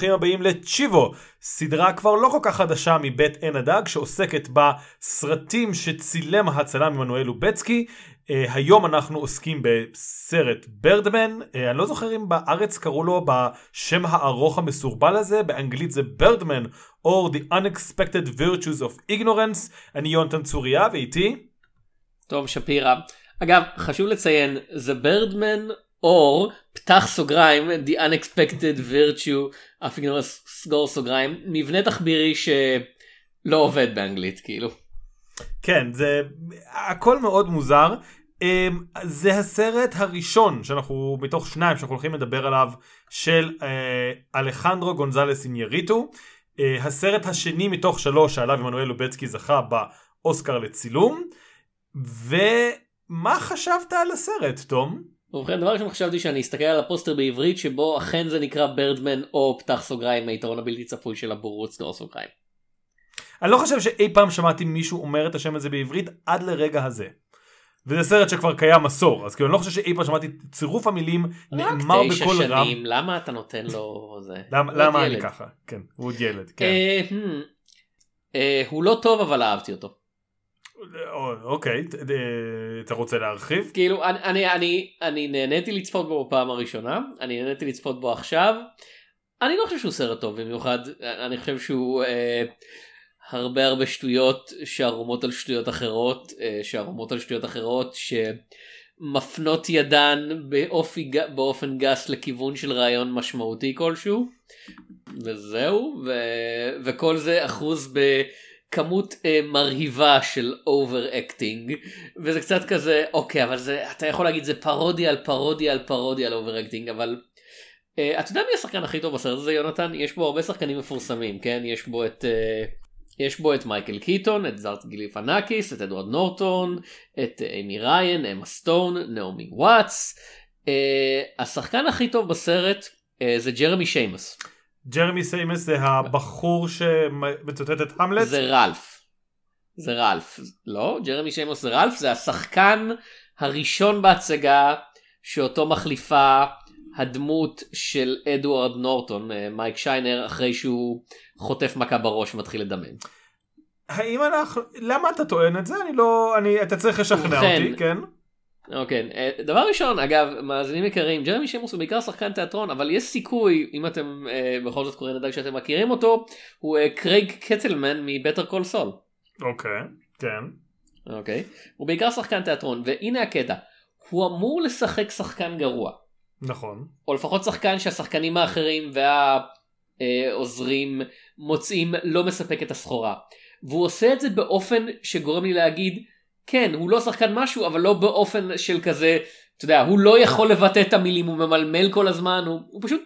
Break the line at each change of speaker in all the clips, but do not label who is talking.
שלום וברוכים הבאים לצ'יבו, סדרה כבר לא כל כך חדשה מבית עין הדג שעוסקת בסרטים שצילם הצלם עמנואל לובצקי. Uh, היום אנחנו עוסקים בסרט ברדמן, uh, אני לא זוכר אם בארץ קראו לו בשם הארוך המסורבל הזה, באנגלית זה ברדמן, or the unexpected virtues of ignorance, אני יונתן צוריה ואיתי.
טוב שפירא. אגב, חשוב לציין, זה ברדמן או פתח סוגריים the unexpected virtue אפילו סגור סוגריים מבנה תחבירי שלא עובד באנגלית כאילו.
כן זה הכל מאוד מוזר אמ, זה הסרט הראשון שאנחנו מתוך שניים שאנחנו הולכים לדבר עליו של אה, אלחנדרו גונזלס אינייריטו אה, הסרט השני מתוך שלוש שעליו עמנואל לובצקי זכה באוסקר לצילום ומה חשבת על הסרט תום?
ובכן דבר ראשון חשבתי שאני אסתכל על הפוסטר בעברית שבו אכן זה נקרא ברדמן או פתח סוגריים היתרון הבלתי צפוי של הבורות סגור סוגריים.
אני לא חושב שאי פעם שמעתי מישהו אומר את השם הזה בעברית עד לרגע הזה. וזה סרט שכבר קיים עשור אז כאילו אני לא חושב שאי פעם שמעתי צירוף המילים נאמר בקול רם.
רק תשע שנים למה אתה נותן לו זה.
למה, למה אני ככה כן הוא עוד ילד כן. אה, hmm.
אה, הוא לא טוב אבל אהבתי אותו.
אוקיי, אתה רוצה להרחיב?
כאילו, אני, אני, אני, אני נהניתי לצפות בו בפעם הראשונה, אני נהניתי לצפות בו עכשיו. אני לא חושב שהוא סרט טוב במיוחד, אני חושב שהוא אה, הרבה הרבה שטויות שערומות על שטויות אחרות, אה, שערומות על שטויות אחרות, שמפנות ידן באופי, באופן גס לכיוון של רעיון משמעותי כלשהו. וזהו, ו, וכל זה אחוז ב... כמות אה, מרהיבה של overacting וזה קצת כזה אוקיי אבל זה אתה יכול להגיד זה פרודיה על פרודיה על פרודיה על overacting אבל אה, אתה יודע מי השחקן הכי טוב בסרט הזה יונתן? יש בו הרבה שחקנים מפורסמים כן? יש בו את אה, יש בו את מייקל קיטון את זאק גליפיאנקיס את אדוארד נורטון את איימי ראיין אמה סטון נעמי וואטס. אה, השחקן הכי טוב בסרט אה, זה ג'רמי שיימוס.
ג'רמי שיימוס זה הבחור שמצטט את המלט?
זה רלף. זה רלף. לא, ג'רמי שיימוס זה רלף, זה השחקן הראשון בהצגה שאותו מחליפה הדמות של אדוארד נורטון, אה, מייק שיינר, אחרי שהוא חוטף מכה בראש ומתחיל לדמם.
האם אנחנו, למה אתה טוען את זה? אני לא, אני, אתה צריך לשכנע אותי, כן?
אוקיי, אה, דבר ראשון, אגב, מאזינים יקרים, ג'רמי שיימוס הוא בעיקר שחקן תיאטרון, אבל יש סיכוי, אם אתם אה, בכל זאת קוראים לדעת שאתם מכירים אותו, הוא אה, קרייג קטלמן מ Better Call Saul.
אוקיי, כן.
אוקיי, הוא בעיקר שחקן תיאטרון, והנה הקטע, הוא אמור לשחק שחקן גרוע.
נכון.
או לפחות שחקן שהשחקנים האחרים והעוזרים מוצאים לא מספק את הסחורה. והוא עושה את זה באופן שגורם לי להגיד, כן, הוא לא שחקן משהו, אבל לא באופן של כזה, אתה יודע, הוא לא יכול לבטא את המילים, הוא ממלמל כל הזמן, הוא, הוא פשוט,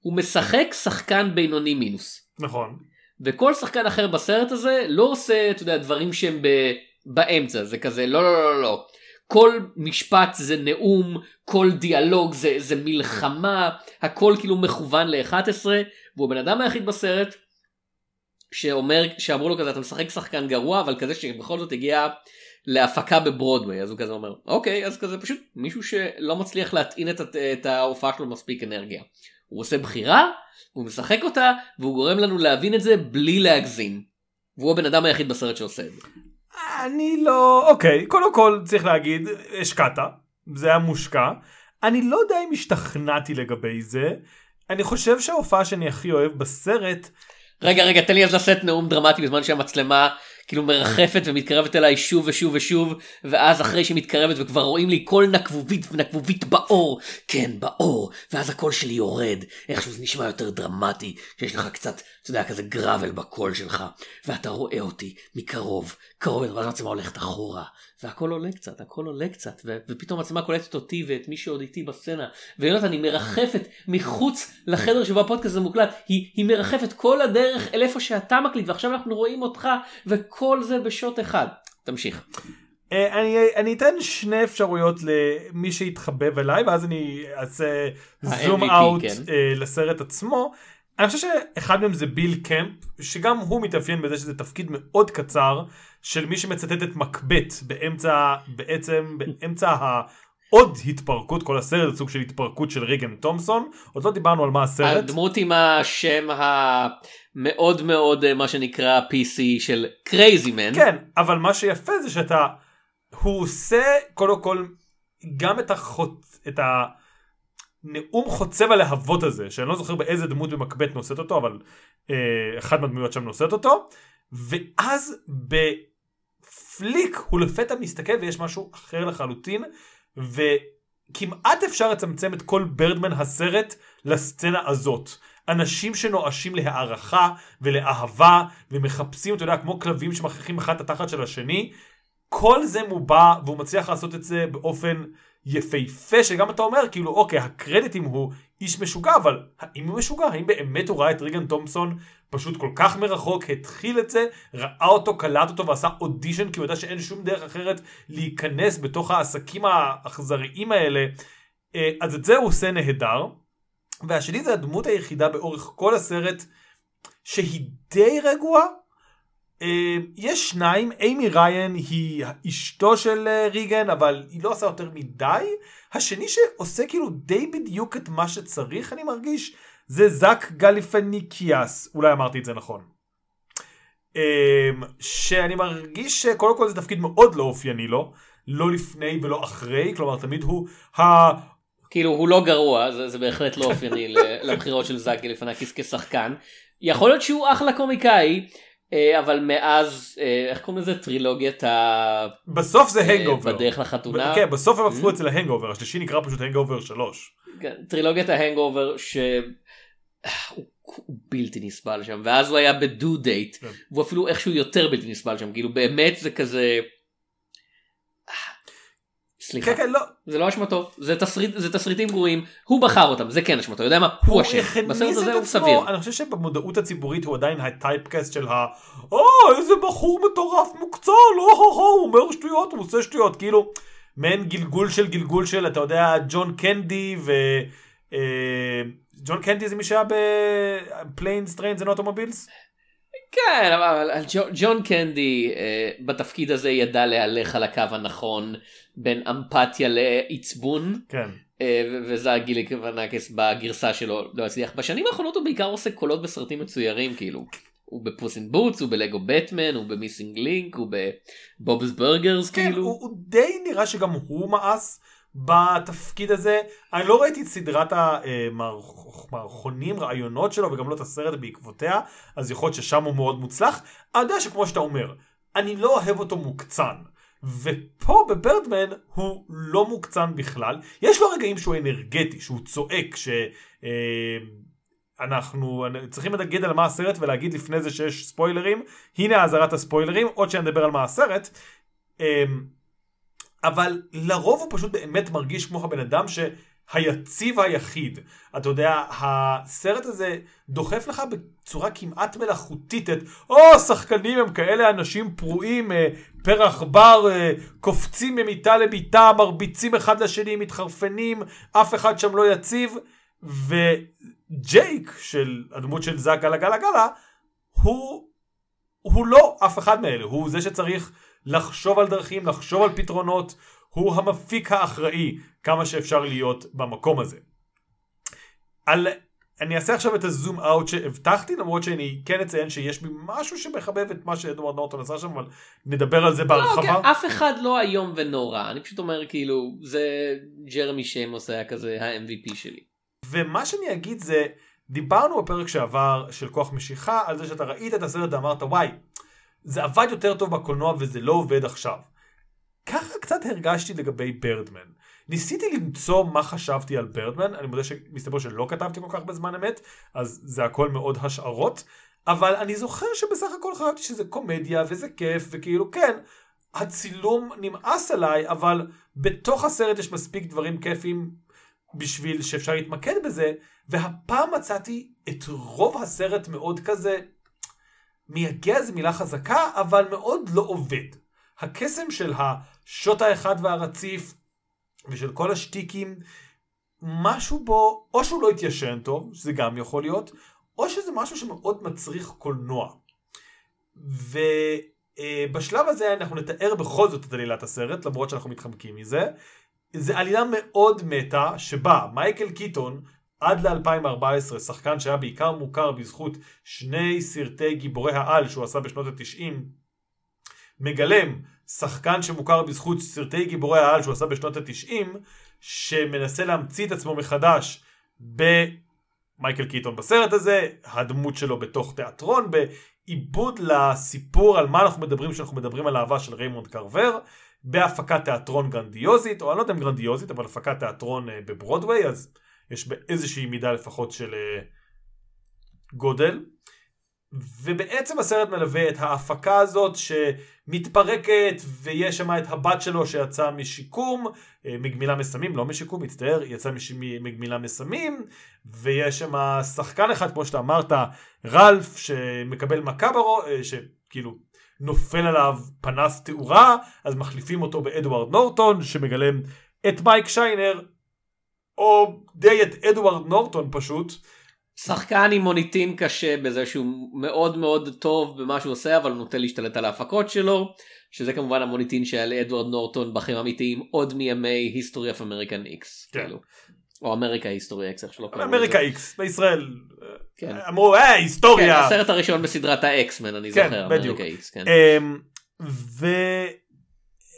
הוא משחק שחקן בינוני מינוס.
נכון.
וכל שחקן אחר בסרט הזה לא עושה, אתה יודע, דברים שהם ב, באמצע, זה כזה, לא, לא, לא, לא. כל משפט זה נאום, כל דיאלוג זה, זה מלחמה, הכל כאילו מכוון ל-11, והוא הבן אדם היחיד בסרט שאומר, שאמרו לו כזה, אתה משחק שחקן גרוע, אבל כזה שבכל זאת הגיע להפקה בברודוויי אז הוא כזה אומר אוקיי אז כזה פשוט מישהו שלא מצליח להטעין את, את ההופעה שלו מספיק אנרגיה. הוא עושה בחירה הוא משחק אותה והוא גורם לנו להבין את זה בלי להגזים. והוא הבן אדם היחיד בסרט שעושה את זה.
אני לא אוקיי קודם כל צריך להגיד השקעת זה היה מושקע אני לא יודע אם השתכנעתי לגבי זה אני חושב שההופעה שאני הכי אוהב בסרט.
רגע רגע תן לי אז לשאת נאום דרמטי בזמן שהמצלמה כאילו מרחפת ומתקרבת אליי שוב ושוב ושוב ואז אחרי שהיא מתקרבת וכבר רואים לי קול נקבובית ונקבובית באור. כן באור. ואז הקול שלי יורד. איכשהו זה נשמע יותר דרמטי שיש לך קצת אתה יודע כזה גראבל בקול שלך ואתה רואה אותי מקרוב קרוב ואז המצלמה הולכת אחורה והכל עולה קצת הכל עולה קצת ו- ופתאום המצלמה קולטת אותי ואת מי שעוד איתי בסצנה ויונתן היא מרחפת מחוץ לחדר שבו הפודקאסט הזה מוקלט היא, היא מרחפת כל הדרך אל איפה שאתה מקליט ועכשיו אנחנו רואים אותך וכל זה בשוט אחד תמשיך.
אה, אני, אני אתן שני אפשרויות למי שיתחבב אליי ואז אני אעשה זום אאוט כן. לסרט עצמו. אני חושב שאחד מהם זה ביל קמפ שגם הוא מתאפיין בזה שזה תפקיד מאוד קצר של מי שמצטט את מקבט באמצע בעצם באמצע עוד התפרקות, כל הסרט זה סוג של התפרקות של ריגן תומסון, עוד לא דיברנו על מה הסרט.
הדמות עם השם המאוד מאוד אה, מה שנקרא PC של קרייזי מן.
כן, אבל מה שיפה זה שאתה, הוא עושה קודם כל גם את החוץ, את הנאום חוצב הלהבות הזה, שאני לא זוכר באיזה דמות במקבט נושאת אותו, אבל אה, אחת מהדמויות שם נושאת אותו, ואז בפליק הוא לפתע מסתכל ויש משהו אחר לחלוטין, וכמעט אפשר לצמצם את כל ברדמן הסרט לסצנה הזאת. אנשים שנואשים להערכה ולאהבה ומחפשים, אתה יודע, כמו כלבים שמכריחים אחד את התחת של השני, כל זה מובע והוא מצליח לעשות את זה באופן יפהפה שגם אתה אומר כאילו אוקיי הקרדיטים הוא איש משוגע אבל האם הוא משוגע? האם באמת הוא ראה את ריגן תומפסון פשוט כל כך מרחוק התחיל את זה ראה אותו קלט אותו ועשה אודישן כי הוא יודע שאין שום דרך אחרת להיכנס בתוך העסקים האכזריים האלה. אה, אז את זה הוא עושה נהדר. והשני זה הדמות היחידה באורך כל הסרט שהיא די רגועה יש שניים, אימי ריין היא אשתו של אה, ריגן, אבל היא לא עושה יותר מדי. השני שעושה כאילו די בדיוק את מה שצריך, אני מרגיש, זה זאק גליפניקיאס, אולי אמרתי את זה נכון. אה, שאני מרגיש שקודם כל זה תפקיד מאוד לא אופייני לו, לא לפני ולא אחרי, כלומר תמיד הוא ה...
כאילו הוא לא גרוע, זה, זה בהחלט לא אופייני לבחירות של זאק גליפיאנקיס כשחקן. יכול להיות שהוא אחלה קומיקאי. אה, אבל מאז אה, איך קוראים לזה טרילוגיית ה...
בסוף זה Hangover.
אה, בדרך לחתונה.
כן בסוף הם הפכו את זה ל Hangover השלישי נקרא פשוט Hangover 3.
כן, טרילוגיית ה Hangover שהוא בלתי נסבל שם ואז הוא היה בדו דייט כן. והוא אפילו איכשהו יותר בלתי נסבל שם כאילו באמת זה כזה. סליחה, כן, כן, לא. זה לא אשמתו, זה, תסריט, זה תסריטים גרועים, הוא בחר אותם, זה כן אשמתו, יודע מה, הוא אשם, בסרט הזה הוא סביר.
אני חושב שבמודעות הציבורית הוא עדיין הטייפקאסט של ה... אה, איזה בחור מטורף מוקצה, לא, הו, הו, הוא אומר שטויות, הוא עושה שטויות, כאילו, מעין גלגול של גלגול של, אתה יודע, ג'ון קנדי ו... אה, ג'ון קנדי זה מי שהיה ב Planes, Trains ו Automobiles?
כן, אבל ג'ון קנדי אה, בתפקיד הזה ידע להלך על הקו הנכון בין אמפתיה לעצבון.
כן.
אה, וזאק גליפיאנקיס בגרסה שלו לא הצליח. בשנים האחרונות הוא בעיקר עושה קולות בסרטים מצוירים כאילו. הוא ב Puss in Boots, הוא ב Lego Batman, הוא ב Missing Link, הוא ב Bob's Burgers
כן,
כאילו.
הוא, הוא די נראה שגם הוא מאס בתפקיד הזה. אני לא ראיתי את סדרת המערכונים, רעיונות שלו וגם לא את הסרט בעקבותיה, אז יכול להיות ששם הוא מאוד מוצלח. אני יודע שכמו שאתה אומר, אני לא אוהב אותו מוקצן. ופה בברדמן הוא לא מוקצן בכלל. יש לו רגעים שהוא אנרגטי, שהוא צועק, שאנחנו אה, צריכים לדגד על מה הסרט ולהגיד לפני זה שיש ספוילרים. הנה אזהרת הספוילרים, עוד שנדבר על מה הסרט. אה, אבל לרוב הוא פשוט באמת מרגיש כמו הבן אדם שהיציב היחיד. אתה יודע, הסרט הזה דוחף לך בצורה כמעט מלאכותית את, או, שחקנים הם כאלה אנשים פרועים, אה, פרח בר, אה, קופצים ממיטה למיטה, מרביצים אחד לשני, מתחרפנים, אף אחד שם לא יציב. וג'ייק, של הדמות של זאק גלה גלה גלה, הוא, הוא לא אף אחד מאלה, הוא זה שצריך לחשוב על דרכים, לחשוב על פתרונות, הוא המפיק האחראי כמה שאפשר להיות במקום הזה. על... אני אעשה עכשיו את הזום אאוט שהבטחתי למרות שאני כן אציין שיש בי משהו שמחבב את מה שאדוארד נורטון עשה שם אבל נדבר על זה בהרחבה.
לא, כן, אף אחד לא איום ונורא אני פשוט אומר כאילו זה ג'רמי שיימוס היה כזה ה-MVP שלי.
ומה שאני אגיד זה דיברנו בפרק שעבר של כוח משיכה על זה שאתה ראית את הסרט ואמרת וואי זה עבד יותר טוב בקולנוע וזה לא עובד עכשיו. ככה קצת הרגשתי לגבי ברדמן. ניסיתי למצוא מה חשבתי על ברדמן, אני מודה שמסתבר שלא כתבתי כל כך בזמן אמת, אז זה הכל מאוד השערות, אבל אני זוכר שבסך הכל חשבתי שזה קומדיה וזה כיף, וכאילו כן, הצילום נמאס עליי, אבל בתוך הסרט יש מספיק דברים כיפים בשביל שאפשר להתמקד בזה, והפעם מצאתי את רוב הסרט מאוד כזה מייגע זה מילה חזקה, אבל מאוד לא עובד. הקסם של השוט האחד והרציף ושל כל השטיקים, משהו בו, או שהוא לא התיישן טוב, שזה גם יכול להיות, או שזה משהו שמאוד מצריך קולנוע. ובשלב הזה אנחנו נתאר בכל זאת את עלילת הסרט, למרות שאנחנו מתחמקים מזה. זה עלילה מאוד meta, שבה מייקל קיטון, עד ל-2014, שחקן שהיה בעיקר מוכר בזכות שני סרטי גיבורי העל שהוא עשה בשנות ה-90, מגלם שחקן שמוכר בזכות סרטי גיבורי העל שהוא עשה בשנות ה-90, שמנסה להמציא את עצמו מחדש במייקל קיטון בסרט הזה, הדמות שלו בתוך תיאטרון, בעיבוד לסיפור על מה אנחנו מדברים כשאנחנו מדברים על אהבה של ריימונד קרבר, בהפקת תיאטרון גרנדיוזית, או אני לא יודע אם גרנדיוזית, אבל הפקת תיאטרון uh, בברודוויי, אז יש באיזושהי מידה לפחות של uh, גודל. ובעצם הסרט מלווה את ההפקה הזאת שמתפרקת ויש שם את הבת שלו שיצא משיקום, אה, מגמילה מסמים, לא משיקום, מצטער, יצא מש... מגמילה מסמים, ויש שם שחקן אחד כמו שאתה אמרת, רלף שמקבל מכה בראש, שכאילו נופל עליו פנס תאורה, אז מחליפים אותו באדוארד נורטון שמגלם את מייק שיינר, או די את אדוארד נורטון פשוט.
שחקן עם מוניטין קשה בזה שהוא מאוד מאוד טוב במה שהוא עושה אבל הוא נוטה להשתלט על ההפקות שלו שזה כמובן המוניטין של אדוארד נורטון בחיים אמיתיים עוד מימי History of American
X.
או American History X איך שלא
קוראים לזה. אמריקה איקס בישראל כן. אמרו אה היסטוריה.
כן, הסרט הראשון בסדרת האקסמן אני
כן,
זוכר.
בדיוק. איקס, כן. אמ,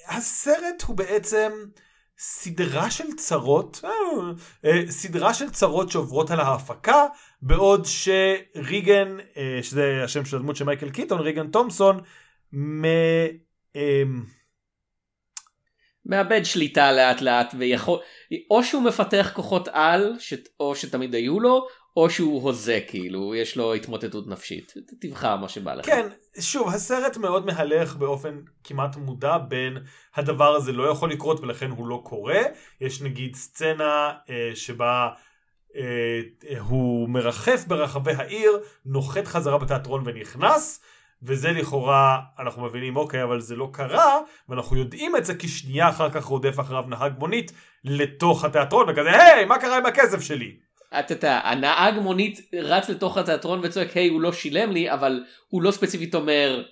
והסרט הוא בעצם סדרה של צרות, אה, אה, סדרה של צרות שעוברות על ההפקה, בעוד שריגן, אה, שזה השם של הדמות של מייקל קיטון, ריגן תומסון, מ... אמ,
מאבד שליטה לאט לאט ויכול או שהוא מפתח כוחות על ש... או שתמיד היו לו או שהוא הוזה כאילו יש לו התמוטטות נפשית תבחר מה שבא לך.
כן שוב הסרט מאוד מהלך באופן כמעט מודע בין הדבר הזה לא יכול לקרות ולכן הוא לא קורה יש נגיד סצנה אה, שבה אה, הוא מרחף ברחבי העיר נוחת חזרה בתיאטרון ונכנס וזה לכאורה אנחנו מבינים אוקיי אבל זה לא קרה ואנחנו יודעים את זה כי שנייה אחר כך רודף אחריו נהג מונית לתוך התיאטרון וכזה היי מה קרה עם הכסף שלי.
אתה יודע הנהג מונית רץ לתוך התיאטרון וצועק היי הוא לא שילם לי אבל הוא לא ספציפית אומר.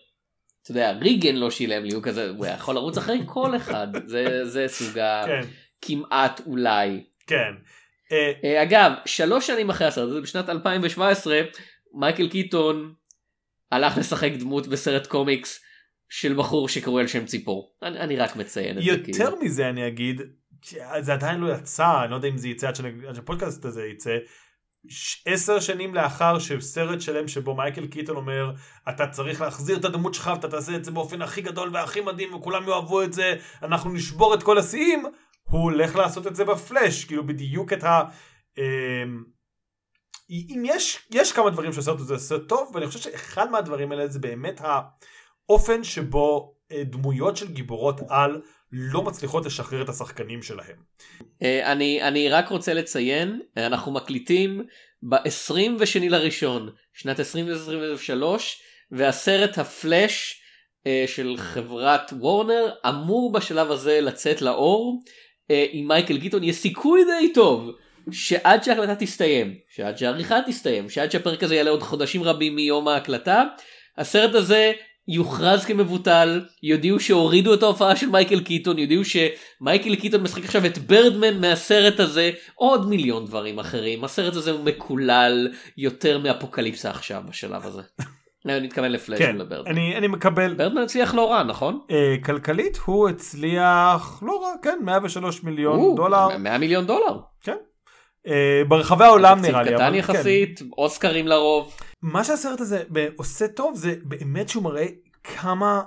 אתה יודע ריגן לא שילם לי הוא כזה הוא יכול לרוץ אחרי כל אחד זה זה סוג ה... כן. כמעט אולי.
כן.
אה, אגב שלוש שנים אחרי הסרט הזה בשנת 2017 מייקל קיטון הלך לשחק דמות בסרט קומיקס של בחור שקורא על שם ציפור. אני, אני רק מציין את
זה. יותר כאילו. מזה אני אגיד, זה עדיין לא יצא, אני לא יודע אם זה יצא עד שהפודקאסט הזה יצא. עשר שנים לאחר שסרט שלם שבו מייקל קיטון אומר אתה צריך להחזיר את הדמות שלך ואתה תעשה את זה באופן הכי גדול והכי מדהים וכולם יאהבו את זה אנחנו נשבור את כל השיאים הוא הולך לעשות את זה בפלאש כאילו בדיוק את ה... אמ, אם יש, יש כמה דברים שהסרט הזה עושה טוב, ואני חושב שאחד מהדברים האלה זה באמת האופן שבו אה, דמויות של גיבורות על לא מצליחות לשחרר את השחקנים שלהם.
אה, אני, אני רק רוצה לציין, אנחנו מקליטים ב-22 לראשון, שנת 2023, והסרט הפלאש אה, של חברת וורנר אמור בשלב הזה לצאת לאור. עם מייקל גיטון יש סיכוי די טוב שעד שההקלטה תסתיים, שעד שהעריכה תסתיים, שעד שהפרק הזה יעלה עוד חודשים רבים מיום ההקלטה, הסרט הזה יוכרז כמבוטל, יודיעו שהורידו את ההופעה של מייקל קיטון, יודיעו שמייקל קיטון משחק עכשיו את ברדמן מהסרט הזה, עוד מיליון דברים אחרים. הסרט הזה הוא מקולל יותר מאפוקליפסה עכשיו בשלב הזה. אני מתכוון לפלאש
כן, לברדמן. אני, אני מקבל.
ברדמן הצליח לא רע, נכון?
אה, כלכלית הוא הצליח לא רע, כן, 103 מיליון או, דולר.
100 מיליון דולר.
כן. אה, ברחבי העולם נראה לי.
קטן יחסית, כן. אוסקרים לרוב.
מה שהסרט הזה עושה טוב זה באמת שהוא מראה כמה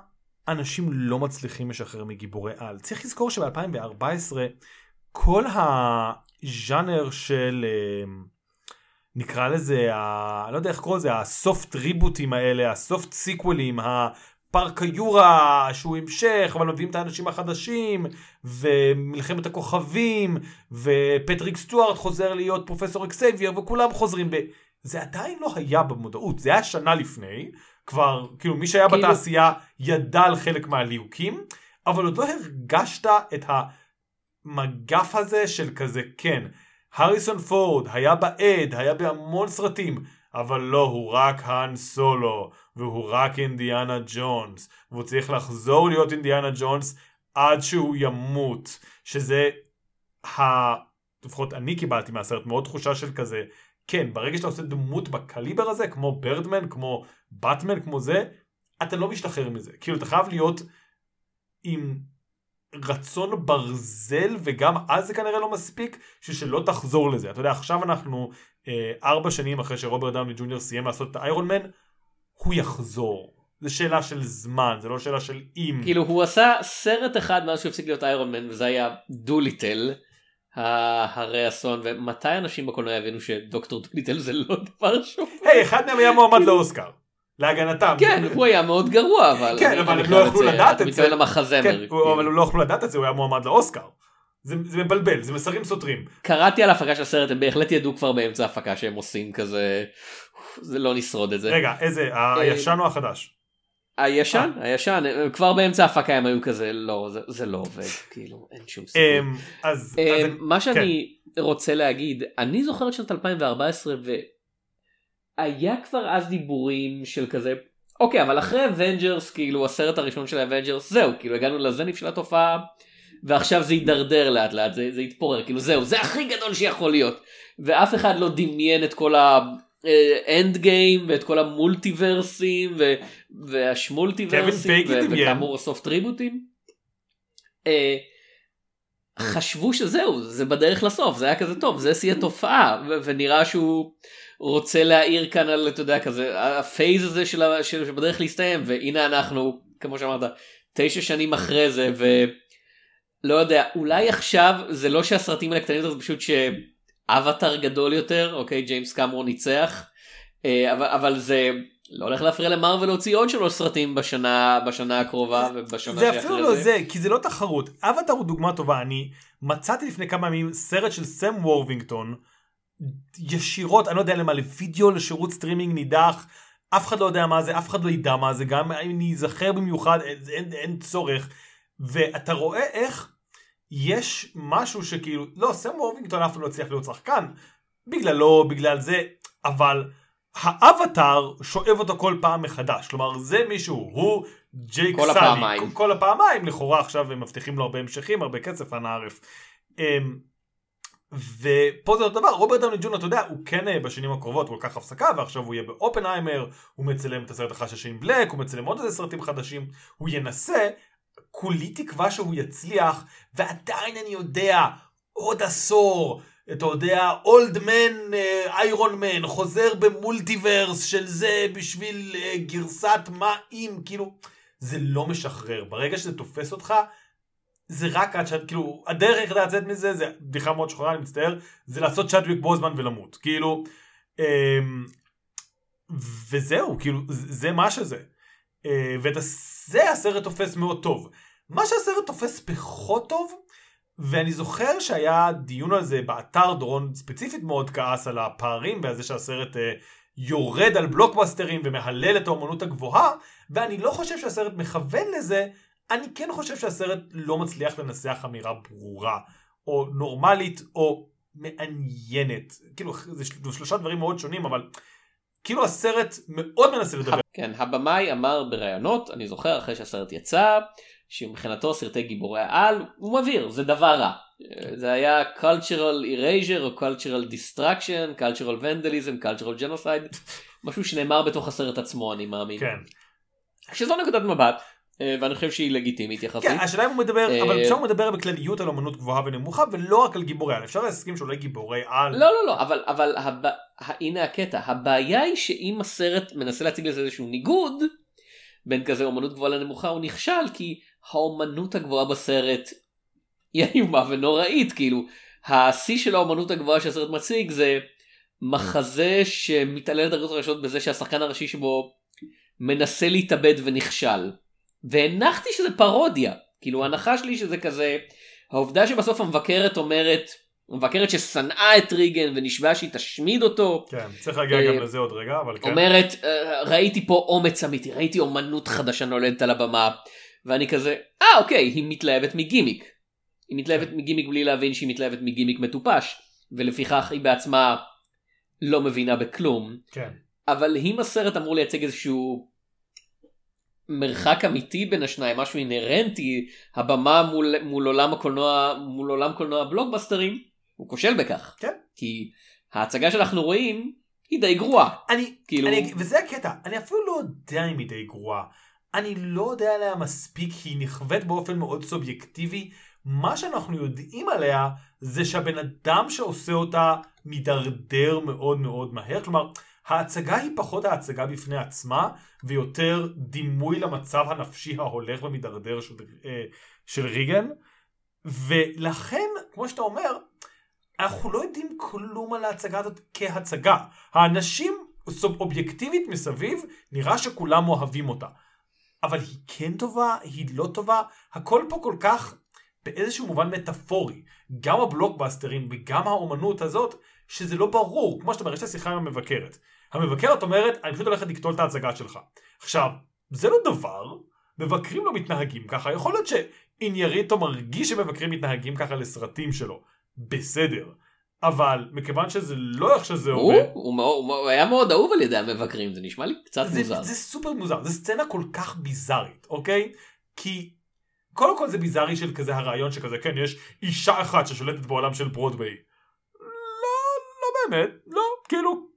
אנשים לא מצליחים לשחרר מגיבורי על. צריך לזכור שב-2014 כל הז'אנר של אה, נקרא לזה, ה... לא יודע איך קורא לזה, הסופט ריבוטים האלה, הסופט סיקוולים, פארק היורה שהוא המשך אבל מביאים את האנשים החדשים ומלחמת הכוכבים ופטריק סטוארט חוזר להיות פרופסור אקסבייר וכולם חוזרים ב... זה עדיין לא היה במודעות זה היה שנה לפני כבר כאילו מי שהיה כאילו... בתעשייה ידע על חלק מהליהוקים אבל עוד לא הרגשת את המגף הזה של כזה כן האריסון פורד היה בעד היה בהמון סרטים אבל לא, הוא רק האן סולו, והוא רק אינדיאנה ג'ונס, והוא צריך לחזור להיות אינדיאנה ג'ונס עד שהוא ימות, שזה ה... לפחות אני קיבלתי מהסרט מאוד תחושה של כזה, כן, ברגע שאתה עושה דמות בקליבר הזה, כמו ברדמן, כמו באטמן, כמו זה, אתה לא משתחרר מזה. כאילו, אתה חייב להיות עם רצון ברזל, וגם אז זה כנראה לא מספיק, שלא תחזור לזה. אתה יודע, עכשיו אנחנו אה, ארבע שנים אחרי שרוברט דאוני ג'וניור סיים לעשות את האיירון מן, הוא יחזור. זה שאלה של זמן, זה לא שאלה של אם.
כאילו, הוא עשה סרט אחד מאז שהוא הפסיק להיות איירון מן, וזה היה דוליטל. הרי אסון ומתי אנשים בקולנוע הבינו שדוקטור דוליטל זה לא דבר שוב.
היי אחד מהם היה מועמד לאוסקר. להגנתם.
כן, הוא היה מאוד גרוע, אבל...
כן, אבל הם לא יכלו לדעת את זה.
אתה מתכוון למחזמר.
כן, אבל הם לא יכלו לדעת את זה, הוא היה מועמד לאוסקר. זה, זה מבלבל, זה מסרים סותרים.
קראתי על הפקה של הסרט, הם בהחלט ידעו כבר באמצע ההפקה שהם עושים כזה, זה לא נשרוד את זה.
רגע, איזה, הישן או החדש?
הישן, הישן, כבר באמצע ההפקה הם היו כזה, לא, זה, זה לא עובד, כאילו, אין שום סיכוי.
אמ, אז,
אז מה שאני כן. רוצה להגיד, אני זוכר את שנת 2014 והיה כבר אז דיבורים של כזה, אוקיי, אבל אחרי אבנג'רס, כאילו הסרט הראשון של אבנג'רס, זהו, כאילו הגענו לזנית של התופעה, ועכשיו זה יידרדר לאט לאט, זה, זה יתפורר, כאילו זהו, זה הכי גדול שיכול להיות. ואף אחד לא דמיין את כל האנד גיים ואת כל המולטיברסים ו... והשמולטיברסים ו... וכאמור הסופט ריבוטים. אה, חשבו שזהו זה בדרך לסוף זה היה כזה טוב זה שיא התופעה ו- ונראה שהוא רוצה להעיר כאן על אתה יודע כזה הפייז הזה של, ה- של שבדרך להסתיים והנה אנחנו כמו שאמרת תשע שנים אחרי זה ולא יודע אולי עכשיו זה לא שהסרטים האלה קטנים זה פשוט שאווטאר גדול יותר אוקיי ג'יימס קמרון ניצח. אה, אבל, אבל זה לא הולך להפריע למרוויל להוציא עוד שלוש סרטים בשנה בשנה הקרובה ובשנה
שאחרי זה. זה. אפילו לא זה כי זה לא תחרות. אווטאר הוא דוגמה טובה. אני מצאתי לפני כמה ימים סרט של סם וורת'ינגטון ישירות אני לא יודע למה לוידאו לשירות סטרימינג נידח. אף אחד לא יודע מה זה אף אחד לא ידע מה זה. גם אם אני אזכר במיוחד אין, אין, אין צורך. ואתה רואה איך יש משהו שכאילו לא סם וורבינגטון אף אחד לא הצליח להיות שחקן בגללו בגלל זה אבל. האבטאר שואב אותו כל פעם מחדש כלומר זה מישהו הוא ג'ייק
כל
סאלי
הפעמיים.
כל, כל הפעמיים לכאורה עכשיו הם מבטיחים לו הרבה המשכים הרבה כסף אנא ערף. אמ, ופה זה אותו דבר רוברט דאוני ג'וניור אתה יודע הוא כן אה, בשנים הקרובות הוא לקח הפסקה ועכשיו הוא יהיה באופנהיימר הוא מצלם את הסרט של שיין בלק הוא מצלם עוד איזה סרטים חדשים הוא ינסה כולי תקווה שהוא יצליח ועדיין אני יודע עוד עשור אתה יודע, אולד מן, איירון מן, חוזר במולטיברס של זה בשביל uh, גרסת מה אם, כאילו, זה לא משחרר. ברגע שזה תופס אותך, זה רק עד שאת, כאילו, הדרך היחידה לצאת מזה, זה בדיחה מאוד שחורה, אני מצטער, זה לעשות צ'אטוויק בוזמן ולמות. כאילו, um, וזהו, כאילו, זה מה שזה. Uh, וזה הסרט תופס מאוד טוב. מה שהסרט תופס פחות טוב, ואני זוכר שהיה דיון על זה באתר, דורון ספציפית מאוד כעס על הפערים ועל זה שהסרט אה, יורד על בלוקבאסטרים ומהלל את האומנות הגבוהה, ואני לא חושב שהסרט מכוון לזה, אני כן חושב שהסרט לא מצליח לנסח אמירה ברורה, או נורמלית, או מעניינת. כאילו, זה שלושה דברים מאוד שונים, אבל כאילו הסרט מאוד מנסה לדבר.
כן, הבמאי אמר בראיונות, אני זוכר אחרי שהסרט יצא, שמבחינתו סרטי גיבורי העל הוא מבהיר זה דבר רע. זה היה cultural erasure או cultural destruction, cultural vandalism, cultural genocide, משהו שנאמר בתוך הסרט עצמו אני מאמין.
כן.
שזו נקודת מבט. אה, ואני חושב שהיא לגיטימית יחסית.
כן, השאלה אם הוא מדבר, אבל עכשיו הוא מדבר בכלליות על אמנות גבוהה ונמוכה ולא רק על גיבורי על, אפשר להסכים שאולי גיבורי על.
לא לא לא, אבל, אבל הב... הנה הקטע, הבעיה היא שאם הסרט מנסה להציג לזה איזשהו ניגוד בין כזה אמנות גבוהה לנמוכה הוא נכשל כי האומנות הגבוהה בסרט היא איומה ונוראית כאילו השיא של האומנות הגבוהה שהסרט מציג זה מחזה שמתעלל את הדרגות הראשונות בזה שהשחקן הראשי שבו מנסה להתאבד ונכשל והנחתי שזה פרודיה כאילו ההנחה שלי שזה כזה העובדה שבסוף המבקרת אומרת מבקרת ששנאה את ריגן ונשבעה שהיא תשמיד אותו.
כן, צריך להגיע גם לזה עוד רגע, אבל כן.
אומרת, ראיתי פה אומץ אמיתי, ראיתי אומנות חדשה נולדת על הבמה, ואני כזה, אה אוקיי, היא מתלהבת מגימיק. היא מתלהבת כן. מגימיק בלי להבין שהיא מתלהבת מגימיק מטופש, ולפיכך היא בעצמה לא מבינה בכלום.
כן.
אבל אם הסרט אמור לייצג איזשהו מרחק אמיתי בין השניים, משהו אינהרנטי, הבמה מול, מול עולם הקולנוע, מול עולם קולנוע בלוקבאסטרים, הוא כושל בכך.
כן.
כי ההצגה שאנחנו רואים היא די גרועה.
אני,
כאילו-
אני, וזה הקטע, אני אפילו לא יודע אם היא די גרועה. אני לא יודע עליה מספיק, היא נכווית באופן מאוד סובייקטיבי. מה שאנחנו יודעים עליה זה שהבן אדם שעושה אותה מידרדר מאוד מאוד מהר. כלומר, ההצגה היא פחות ההצגה בפני עצמה, ויותר דימוי למצב הנפשי ההולך ומידרדר של, אה, של ריגן. ולכן, כמו שאתה אומר, אנחנו לא יודעים כלום על ההצגה הזאת כהצגה. האנשים אובייקטיבית מסביב, נראה שכולם אוהבים אותה. אבל היא כן טובה, היא לא טובה, הכל פה כל כך באיזשהו מובן מטאפורי. גם הבלוקבאסטרים וגם האומנות הזאת, שזה לא ברור. כמו שאתה אומר, יש את השיחה עם המבקרת. המבקרת אומרת, אני פשוט הולכת לקטול את ההצגה שלך. עכשיו, זה לא דבר, מבקרים לא מתנהגים ככה, יכול להיות שאינייריטו מרגיש שמבקרים מתנהגים ככה לסרטים שלו. בסדר. אבל מכיוון שזה לא איך שזה
הוא,
עובד,
הוא, מאוד- הוא היה מאוד אהוב על ידי המבקרים, זה נשמע לי קצת
זה,
מוזר.
זה סופר מוזר, זו סצנה כל כך ביזארית, אוקיי? כי קודם כל זה ביזארי של כזה הרעיון שכזה, כן, יש אישה אחת ששולטת בעולם של ברודוויי. לא, לא באמת, לא, כאילו,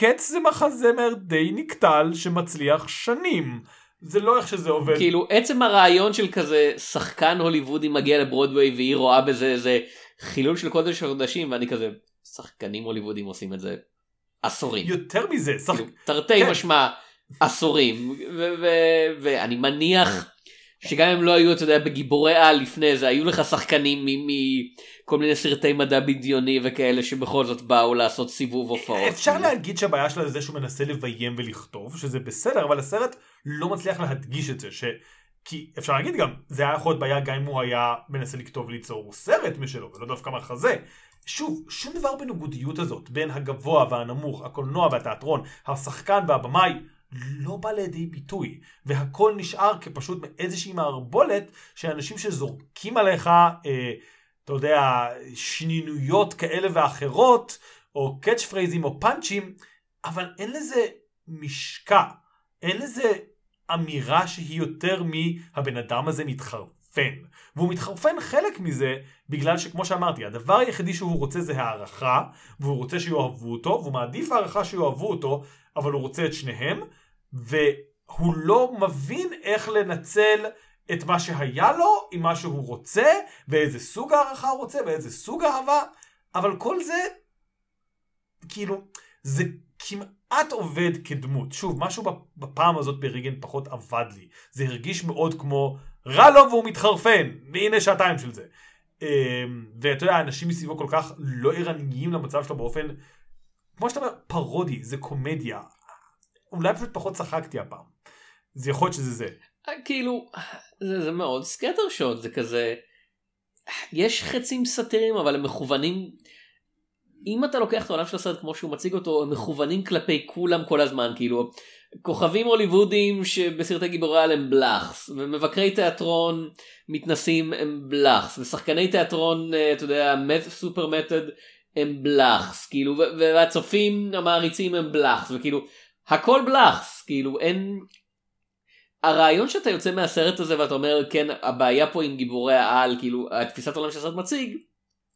קץ זה מחזמר די נקטל שמצליח שנים. זה לא איך שזה עובד.
כאילו עצם הרעיון של כזה שחקן הוליוודי מגיע לברודוויי והיא רואה בזה איזה חילול של קודש הקודשים ואני כזה שחקנים הוליוודים עושים את זה עשורים.
יותר מזה, שח...
כאילו, תרתי
כן.
משמע עשורים ואני מניח שגם אם לא היו אתה יודע בגיבורי על לפני זה היו לך שחקנים מכל מיני סרטי מדע בדיוני וכאלה שבכל זאת באו לעשות סיבוב הופעות.
אפשר. להגיד שהבעיה שלה זה שהוא מנסה לביים ולכתוב, שזה בסדר, אבל הסרט לא מצליח להדגיש את זה, ש... כי אפשר להגיד גם, זה היה יכול להיות בעיה גם אם הוא היה מנסה לכתוב וליצור סרט משלו, ולא דווקא מחזה. שוב, שום דבר בניגודיות הזאת, בין הגבוה והנמוך, הקולנוע והתיאטרון, השחקן והבמאי, לא בא לידי ביטוי, והכל נשאר כפשוט מאיזושהי מערבולת של אנשים שזורקים עליך, אה, אתה יודע, שנינויות כאלה ואחרות, או קאץ' פרייזים או פאנצ'ים, אבל אין לזה משקע, אין לזה אמירה שהיא יותר מהבן אדם הזה מתחרפן. והוא מתחרפן חלק מזה בגלל שכמו שאמרתי, הדבר היחידי שהוא רוצה זה הערכה, והוא רוצה שיאהבו אותו, והוא מעדיף הערכה שיאהבו אותו, אבל הוא רוצה את שניהם, והוא לא מבין איך לנצל את מה שהיה לו עם מה שהוא רוצה, ואיזה סוג הערכה הוא רוצה, ואיזה סוג אהבה, אבל כל זה, כאילו, זה כמעט עובד כדמות. שוב, משהו בפעם הזאת בריגן פחות עבד לי. זה הרגיש מאוד כמו רע לו והוא מתחרפן, והנה שעתיים של זה. אמ, ואתה יודע, האנשים מסביבו כל כך לא ערניים למצב שלו באופן, כמו שאתה אומר, פרודי, זה קומדיה. אולי פשוט פחות צחקתי הפעם. זה יכול להיות שזה זה.
כאילו זה, זה מאוד סקטר שוט זה כזה יש חצים סאטיריים אבל הם מכוונים אם אתה לוקח את העולם של הסרט כמו שהוא מציג אותו הם מכוונים כלפי כולם כל הזמן כאילו כוכבים הוליוודיים שבסרטי גיבורי על הם בלאחס ומבקרי תיאטרון מתנסים הם בלאחס ושחקני תיאטרון אה, אתה יודע סופר מתד הם בלאחס כאילו והצופים המעריצים הם בלאחס וכאילו הכל בלאחס כאילו אין הרעיון שאתה יוצא מהסרט הזה ואתה אומר כן הבעיה פה עם גיבורי העל כאילו התפיסת העולם שהסרט מציג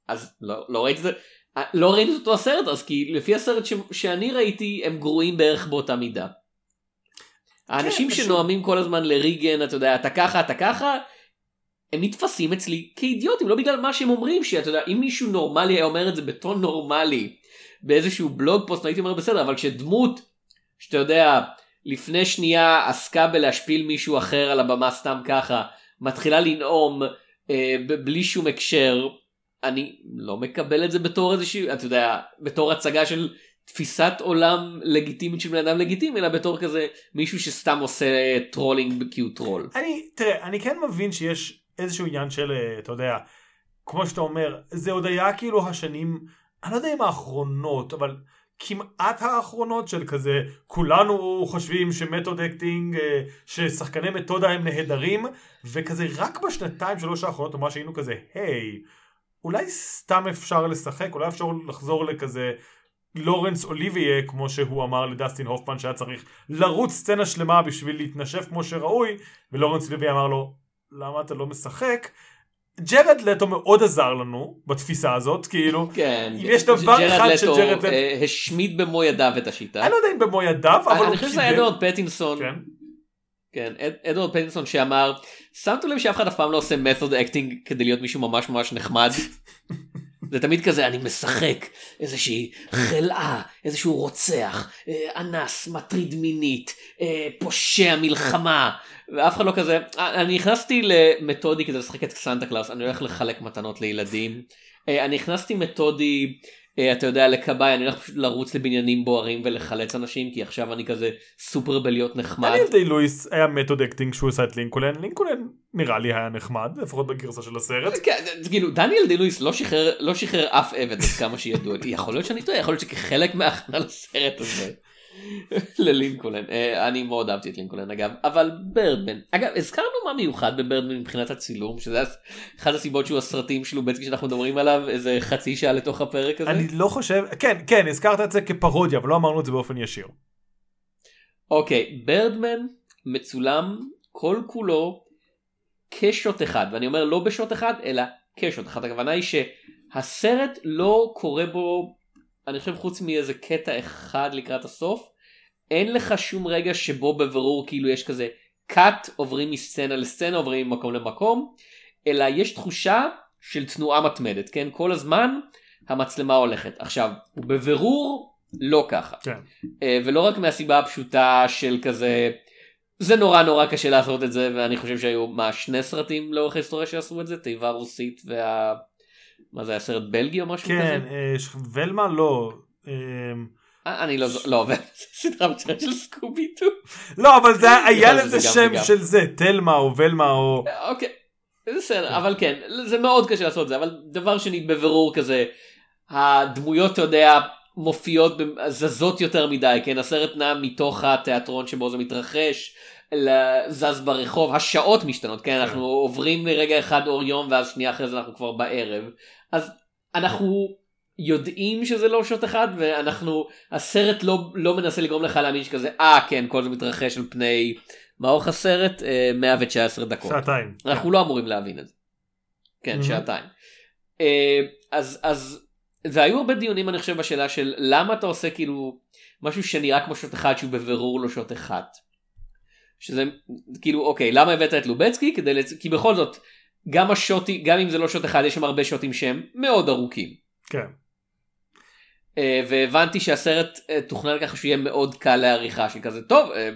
אז לא, לא ראיתי את זה לא ראיתי את אותו הסרט אז כי לפי הסרט ש, שאני ראיתי הם גרועים בערך באותה מידה. האנשים
פשוט-
שנואמים כל הזמן לריגן אתה יודע אתה ככה אתה ככה הם נתפסים אצלי כאידיוטים לא בגלל מה שהם אומרים שאתה יודע אם מישהו נורמלי היה אומר את זה בטון נורמלי באיזשהו בלוג פוסט הייתי אומר בסדר אבל כשדמות שאתה יודע לפני שנייה עסקה בלהשפיל מישהו אחר על הבמה סתם ככה מתחילה לנאום אה, בלי שום הקשר אני לא מקבל את זה בתור איזושהי אתה יודע בתור הצגה של תפיסת עולם לגיטימית של בן אדם לגיטימי אלא בתור כזה מישהו שסתם עושה trolling כי הוא טרול.
אני, תראה, אני כן מבין שיש איזשהו עניין של, אה, אתה יודע, כמו שאתה אומר, זה עוד היה כאילו השנים, אני לא יודע אם האחרונות, אבל כמעט האחרונות של כזה, כולנו חושבים ש method acting, אה, ששחקני מתודה הם נהדרים, וכזה רק בשנתיים שלוש האחרונות ממש היינו כזה, היי, אולי סתם אפשר לשחק, אולי אפשר לחזור לכזה לורנס אוליביה, כמו שהוא אמר לדסטין הופמן שהיה צריך לרוץ סצנה שלמה בשביל להתנשף כמו שראוי, ולורנס אוליביה אמר לו, למה אתה לא משחק? ג'רד לטו מאוד עזר לנו בתפיסה הזאת, כאילו,
כן,
אם יש דבר אחד של ג'רד לטו,
אה, השמיד במו ידיו את השיטה.
אני לא יודע אם במו ידיו, אבל
אני חושב שזה אדוארד פטינסון.
כן.
כן, אדוארד פטינסון שאמר, שמתם לב שאף אחד אף פעם לא עושה method acting כדי להיות מישהו ממש ממש נחמד? זה תמיד כזה אני משחק איזושהי חלאה איזשהו רוצח אה, אנס מטריד מינית אה, פושע מלחמה. ואף אחד לא כזה אני נכנסתי למתודי כדי לשחק את סנטה קלאס אני הולך לחלק מתנות לילדים. אה, אני נכנסתי מתודי אה, אתה יודע לכבאי אני הולך פשוט לרוץ לבניינים בוערים ולחלץ אנשים כי עכשיו אני כזה סופר בלהיות נחמד.
דניאל די לואיס היה method acting שהוא עשה את לינקולן לינקולן נראה לי היה נחמד לפחות בגרסה של הסרט.
כן, כאילו דניאל די לואיס לא שחרר לא שחרר אף עבד עד כמה שידוע לי יכול להיות שאני טועה יכול להיות שכחלק מההכנה לסרט הזה. ללינקולן אה, אני מאוד אהבתי את לינקולן אגב אבל ברדמן אגב הזכרנו מה מיוחד בברדמן מבחינת הצילום שזה אחת הסיבות שהוא הסרטים של לובצקי שאנחנו מדברים עליו איזה חצי שעה לתוך הפרק הזה.
אני לא חושב כן כן הזכרת את זה כפרודיה אבל לא אמרנו את זה באופן ישיר.
אוקיי ברדמן מצולם כל כולו כשוט אחד ואני אומר לא בשוט אחד אלא כשוט אחד הכוונה היא שהסרט לא קורה בו אני חושב חוץ מאיזה קטע אחד לקראת הסוף אין לך שום רגע שבו בבירור כאילו יש כזה cut עוברים מסצנה לסצנה עוברים ממקום למקום אלא יש תחושה של תנועה מתמדת כן כל הזמן המצלמה הולכת עכשיו בבירור לא ככה
כן.
אה, ולא רק מהסיבה הפשוטה של כזה זה נורא נורא קשה לעשות את זה ואני חושב שהיו מה שני סרטים לאורך ההיסטוריה שעשו את זה תיבה רוסית וה... מה זה היה סרט בלגי או משהו
כן,
כזה?
אה, ולמה לא.
אני לא, לא, סדרה מצוינת של סקובי טו.
לא, אבל זה היה לזה שם. של זה, תלמה או ולמה או...
אוקיי, בסדר, אבל כן, זה מאוד קשה לעשות זה, אבל דבר שני, בבירור כזה, הדמויות, אתה יודע, מופיעות, זזות יותר מדי, כן, הסרט נע מתוך התיאטרון שבו זה מתרחש, זז ברחוב, השעות משתנות, כן, אנחנו עוברים לרגע אחד אור יום ואז שנייה אחרי זה אנחנו כבר בערב, אז אנחנו יודעים שזה לא שוט אחד ואנחנו הסרט לא לא מנסה לגרום לך להאמין שכזה אה כן כל זה מתרחש על פני מה אורך הסרט אה, 119 דקות
שעתיים.
אנחנו לא אמורים להבין את זה. כן
מהמם.
שעתיים. אה, אז אז והיו הרבה דיונים אני חושב בשאלה של למה אתה עושה כאילו משהו שנראה כמו שוט אחד שהוא בבירור לא שוט אחד. שזה כאילו אוקיי למה הבאת את לובצקי כדי לצ... כי בכל זאת גם השוטי גם אם זה לא שוט אחד יש שם הרבה שוטים שהם מאוד ארוכים.
כן.
אה, והבנתי שהסרט אה, תוכנן ככה שהוא יהיה מאוד קל לעריכה שכזה טוב אה,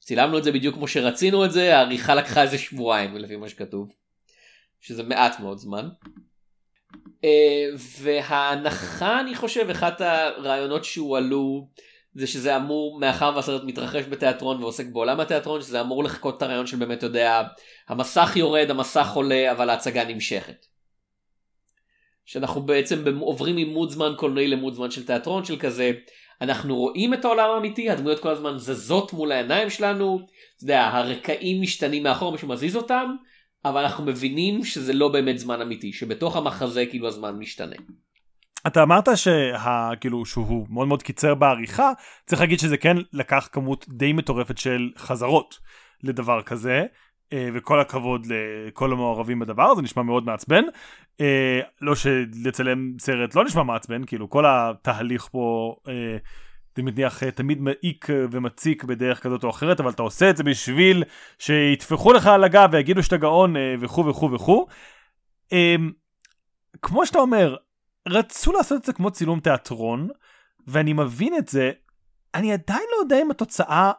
צילמנו את זה בדיוק כמו שרצינו את זה העריכה לקחה איזה שבועיים לפי מה שכתוב. שזה מעט מאוד זמן. וההנחה אני חושב אחת הרעיונות שהועלו זה שזה אמור מאחר והסרט מתרחש בתיאטרון ועוסק בעולם התיאטרון שזה אמור לחכות את הרעיון של באמת יודע המסך יורד המסך עולה אבל ההצגה נמשכת. שאנחנו בעצם עוברים ממוד זמן קולנועי למוד זמן של תיאטרון של כזה. אנחנו רואים את העולם האמיתי הדמויות כל הזמן זזות מול העיניים שלנו. אתה יודע הרקעים משתנים מאחור מישהו מזיז אותם אבל אנחנו מבינים שזה לא באמת זמן אמיתי שבתוך המחזה כאילו הזמן משתנה.
אתה אמרת שה... כאילו שהוא מאוד מאוד קיצר בעריכה צריך להגיד שזה כן לקח כמות די מטורפת של חזרות לדבר כזה וכל הכבוד לכל המעורבים בדבר זה נשמע מאוד מעצבן אה, לא שלצלם סרט לא נשמע מעצבן כאילו כל התהליך פה אה, אני מניח אה, תמיד מעיק אה, ומציק בדרך כזאת או אחרת אבל אתה עושה את זה בשביל שיטפחו לך על הגב ויגידו שאתה גאון אה, וכו' וכו' וכו'. אה, כמו שאתה אומר רצו לעשות את זה כמו צילום תיאטרון, ואני מבין את זה, אני עדיין לא יודע אם התוצאה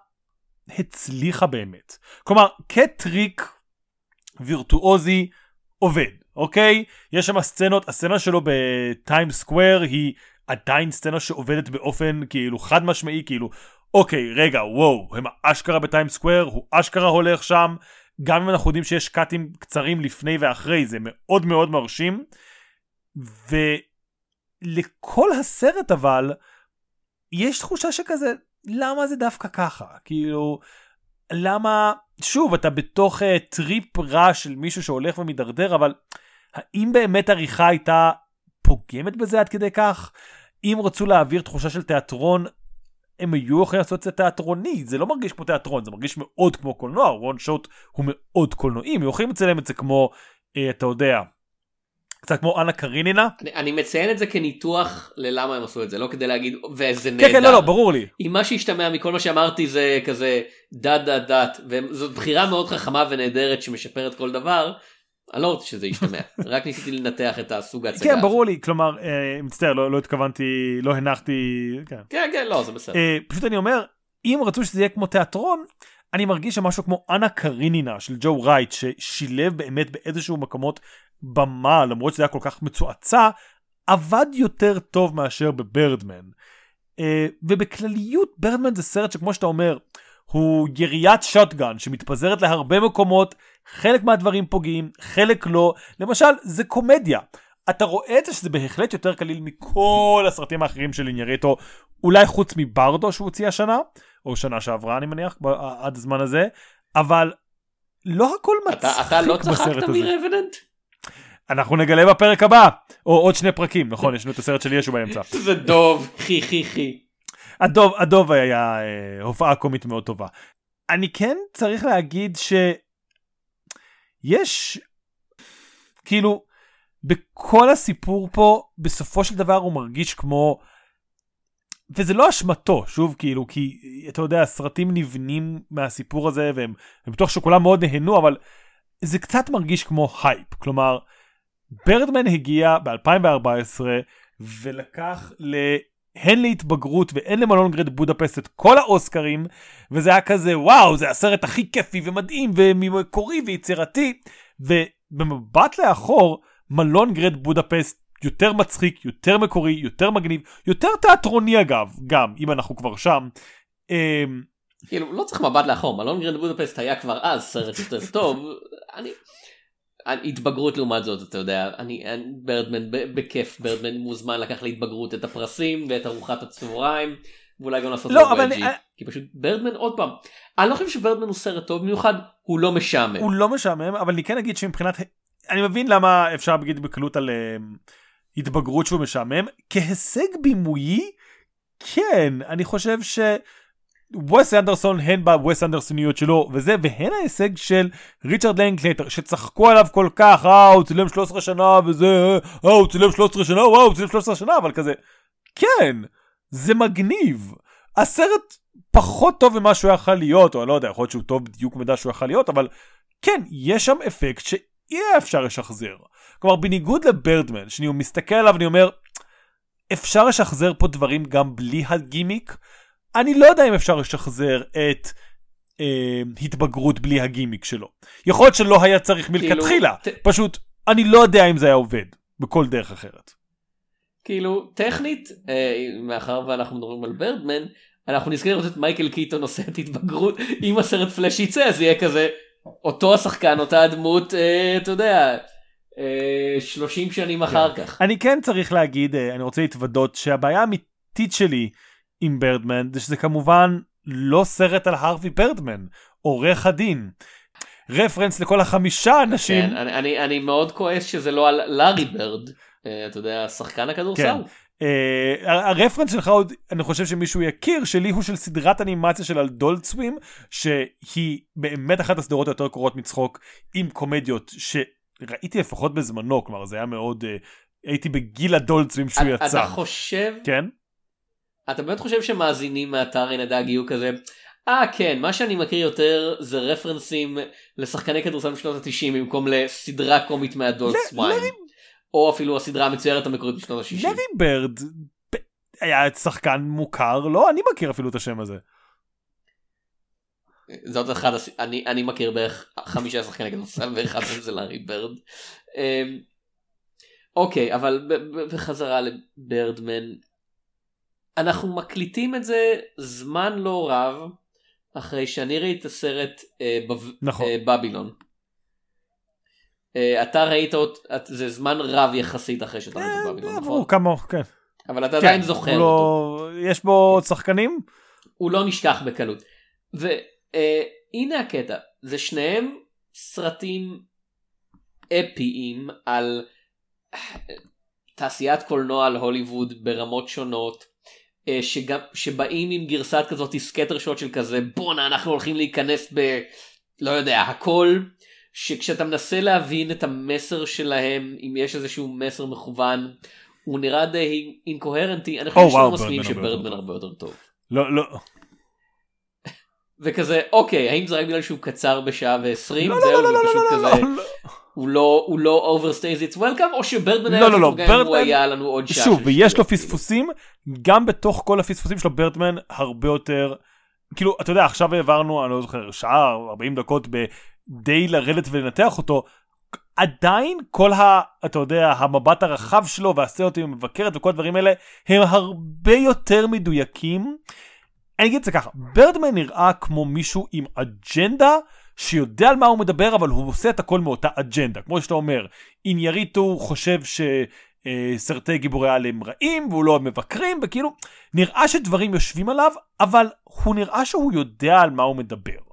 הצליחה באמת. כלומר, כטריק וירטואוזי עובד, אוקיי? יש שם סצנות, הסצנה שלו בטיים סקוואר היא עדיין סצנה שעובדת באופן כאילו חד משמעי, כאילו, אוקיי, רגע, וואו, הם אשכרה בטיימס סקוור, הוא אשכרה הולך שם, גם אם אנחנו יודעים שיש cutים קצרים לפני ואחרי, זה מאוד מאוד מרשים. ולכל הסרט אבל יש תחושה שכזה למה זה דווקא ככה? כאילו למה שוב אתה בתוך uh, טריפ רע של מישהו שהולך ומידרדר אבל האם באמת עריכה הייתה פוגמת בזה עד כדי כך? אם רצו להעביר תחושה של תיאטרון, הם היו יכולים לעשות את זה תיאטרוני, זה לא מרגיש כמו תיאטרון, זה מרגיש מאוד כמו קולנוע, וון שוט הוא מאוד קולנועי, הם יכולים לצלם את זה כמו, אה, אתה יודע, קצת כמו אנה קרינינה.
אני, אני מציין את זה כניתוח ללמה הם עשו את זה, לא כדי להגיד ואיזה נהדר.
כן, כן, לא, לא, ברור לי.
אם מה שהשתמע מכל מה שאמרתי זה כזה דת דת דת, וזאת בחירה מאוד חכמה ונהדרת שמשפרת כל דבר, אני לא רוצה שזה ישתמע, רק ניסיתי לנתח את הסוג ההצגה.
כן, ברור לי, כלומר, אה, מצטער, לא, לא התכוונתי, לא הנחתי, כן.
כן, כן, לא, זה בסדר.
אה, פשוט אני אומר, אם רצו שזה יהיה כמו תיאטרון, אני מרגיש שמשהו כמו אנה קרינינה של ג'ו רייט, ששילב באמת באיזשהו מקומות במה, למרות שזה היה כל כך מצועצע, עבד יותר טוב מאשר בברדמן. אה, ובכלליות, ברדמן זה סרט שכמו שאתה אומר, הוא יריית שוטגן שמתפזרת להרבה מקומות, חלק מהדברים פוגעים, חלק לא. למשל, זה קומדיה. אתה רואה את זה שזה בהחלט יותר קליל מכל הסרטים האחרים של ליניאריטו, אולי חוץ מברדו שהוא הוציא השנה, או שנה שעברה אני מניח, עד הזמן הזה, אבל לא הכל מצחיק בסרט
הזה. אתה לא צחקת מרבננט?
אנחנו נגלה בפרק הבא, או עוד שני פרקים, נכון, יש לנו את הסרט של ישו באמצע.
זה דוב, חי חי חי.
הדוב, הדוב היה אה, הופעה קומית מאוד טובה. אני כן צריך להגיד שיש, כאילו, בכל הסיפור פה, בסופו של דבר הוא מרגיש כמו, וזה לא אשמתו, שוב, כאילו, כי אתה יודע, הסרטים נבנים מהסיפור הזה, והם, אני בטוח שכולם מאוד נהנו, אבל זה קצת מרגיש כמו הייפ, כלומר, ברדמן הגיע ב-2014 ולקח ל... הן להתבגרות והן למלון גרד בודפסט את כל האוסקרים וזה היה כזה וואו זה הסרט הכי כיפי ומדהים ומקורי ויצירתי ובמבט לאחור מלון גרד בודפסט יותר מצחיק יותר מקורי יותר מגניב יותר תיאטרוני אגב גם אם אנחנו כבר שם.
אמ, כאילו לא צריך מבט לאחור מלון גרד בודפסט היה כבר אז סרט יותר טוב אני התבגרות לעומת זאת אתה יודע. אני ברדמן בכיף. ברדמן מוזמן לקח להתבגרות את הפרסים ואת ארוחת הצהריים ואולי גם לעשות
לא, אבל אני...
כי פשוט ברדמן עוד פעם אני לא חושב שברדמן הוא סרט טוב במיוחד הוא לא משעמם.
הוא לא משעמם אבל אני כן אגיד שמבחינת אני מבין למה אפשר להגיד בקלות על uh, התבגרות שהוא משעמם. כהישג בימויי כן אני חושב ש... וס אנדרסון הן בוס אנדרסוניות שלו וזה והן ההישג של ריצ'רד לנקלטר שצחקו עליו כל כך אה הוא צילם 13 שנה וזה אה הוא צילם 13 שנה וואו הוא צילם 13 שנה אבל כזה כן זה מגניב. הסרט פחות טוב ממה שהוא יכול להיות או אני לא יודע יכול להיות שהוא טוב בדיוק מידע שהוא יכול להיות אבל כן יש שם אפקט שאי אפשר לשחזר. כלומר בניגוד לברדמן שאני מסתכל עליו ואני אומר אפשר לשחזר פה דברים גם בלי הגימיק אני לא יודע אם אפשר לשחזר את אה, התבגרות בלי הגימיק שלו. יכול להיות שלא היה צריך כאילו, מלכתחילה, ת... פשוט אני לא יודע אם זה היה עובד בכל דרך אחרת.
כאילו טכנית אה, מאחר ואנחנו מדברים על ברדמן אנחנו לראות את מייקל קיטון עושה את התבגרות אם הסרט פלאש יצא אז יהיה כזה אותו השחקן אותה הדמות אה, אתה יודע. 30 אה, שנים אחר כן. כך.
אני כן צריך להגיד, אה, אני רוצה להתוודות שהבעיה האמיתית שלי עם ברדמן זה שזה כמובן לא סרט על הרווי ברדמן, עורך הדין. רפרנס לכל החמישה אנשים.
כן, אני, אני, אני מאוד כועס שזה לא על לארי ברד, אה, אתה יודע, שחקן הכדורסל. כן.
Uh, הרפרנס שלך עוד אני חושב שמישהו יכיר שלי הוא של סדרת אנימציה של אדולט סווים שהיא באמת אחת הסדרות היותר קורות מצחוק עם קומדיות שראיתי לפחות בזמנו כלומר זה היה מאוד uh, הייתי בגיל סווים שהוא יצא.
אתה חושב
כן
אתה באמת חושב שמאזינים מאתר אין הדג יהיו כזה אה כן מה שאני מכיר יותר זה רפרנסים לשחקני כדורסל משנות ה-90 במקום לסדרה קומית מהדולט סוויין. או אפילו הסדרה המצוירת המקורית בשנות ה-60.
לארי ברד היה שחקן מוכר לא אני מכיר אפילו את השם הזה.
זאת אחד אני אני מכיר בערך חמישה שחקני כדורסל ואחד מהם זה לארי ברד. אמ, אוקיי אבל בחזרה לברדמן אנחנו מקליטים את זה זמן לא רב אחרי שאני ראיתי את הסרט אה, בב... נכון. אה, בבילון. אה, אתה ראית אותו, זה זמן רב יחסית אחרי שאתה ראית את
אה, בבילון, נכון? כמה, כן.
אבל אתה כן, עדיין זוכר לא... אותו.
יש בו שחקנים?
הוא לא נשכח בקלות. והנה אה, הקטע, זה שניהם סרטים אפיים על תעשיית קולנוע על הוליווד ברמות שונות. אה, שגם, שבאים עם גרסת כזאת סקטר שוט של כזה בואנה אנחנו הולכים להיכנס ב... לא יודע הכל שכשאתה מנסה להבין את המסר שלהם אם יש איזשהו מסר מכוון הוא נראה די אינקוהרנטי אני חושב
Oh, ברדמן הרבה
שברדמן
יותר
הרבה יותר טוב.
לא, לא.
וכזה אוקיי האם זה רק בגלל שהוא קצר בשעה ועשרים
לא,
זהו
לא, לא, לא,
פשוט
לא,
כזה
לא, לא.
הוא לא הוא לא overstays its welcome או שברדמן היה
לא, לא, לא,
גם הוא
ברדמן-
היה לנו עוד שעה.
שוב, ויש לו. פספוסים, גם בתוך כל הפספוסים שלו ברטמן הרבה יותר, כאילו, אתה יודע, עכשיו העברנו, אני לא זוכר, שעה, 40 דקות בדי לרדת ולנתח אותו, עדיין כל ה... אתה יודע, המבט הרחב שלו והסרטים המבקרת וכל הדברים האלה, הם הרבה יותר מדויקים. אני אגיד את זה ככה, ברדמן נראה כמו מישהו עם אג'נדה שיודע על מה הוא מדבר, אבל הוא עושה את הכל מאותה אג'נדה. כמו שאתה אומר, אינייריטו חושב שסרטי גיבורי על הם רעים, והוא לא מבקרים, וכאילו, נראה שדברים יושבים עליו, אבל הוא נראה שהוא יודע על מה הוא מדבר.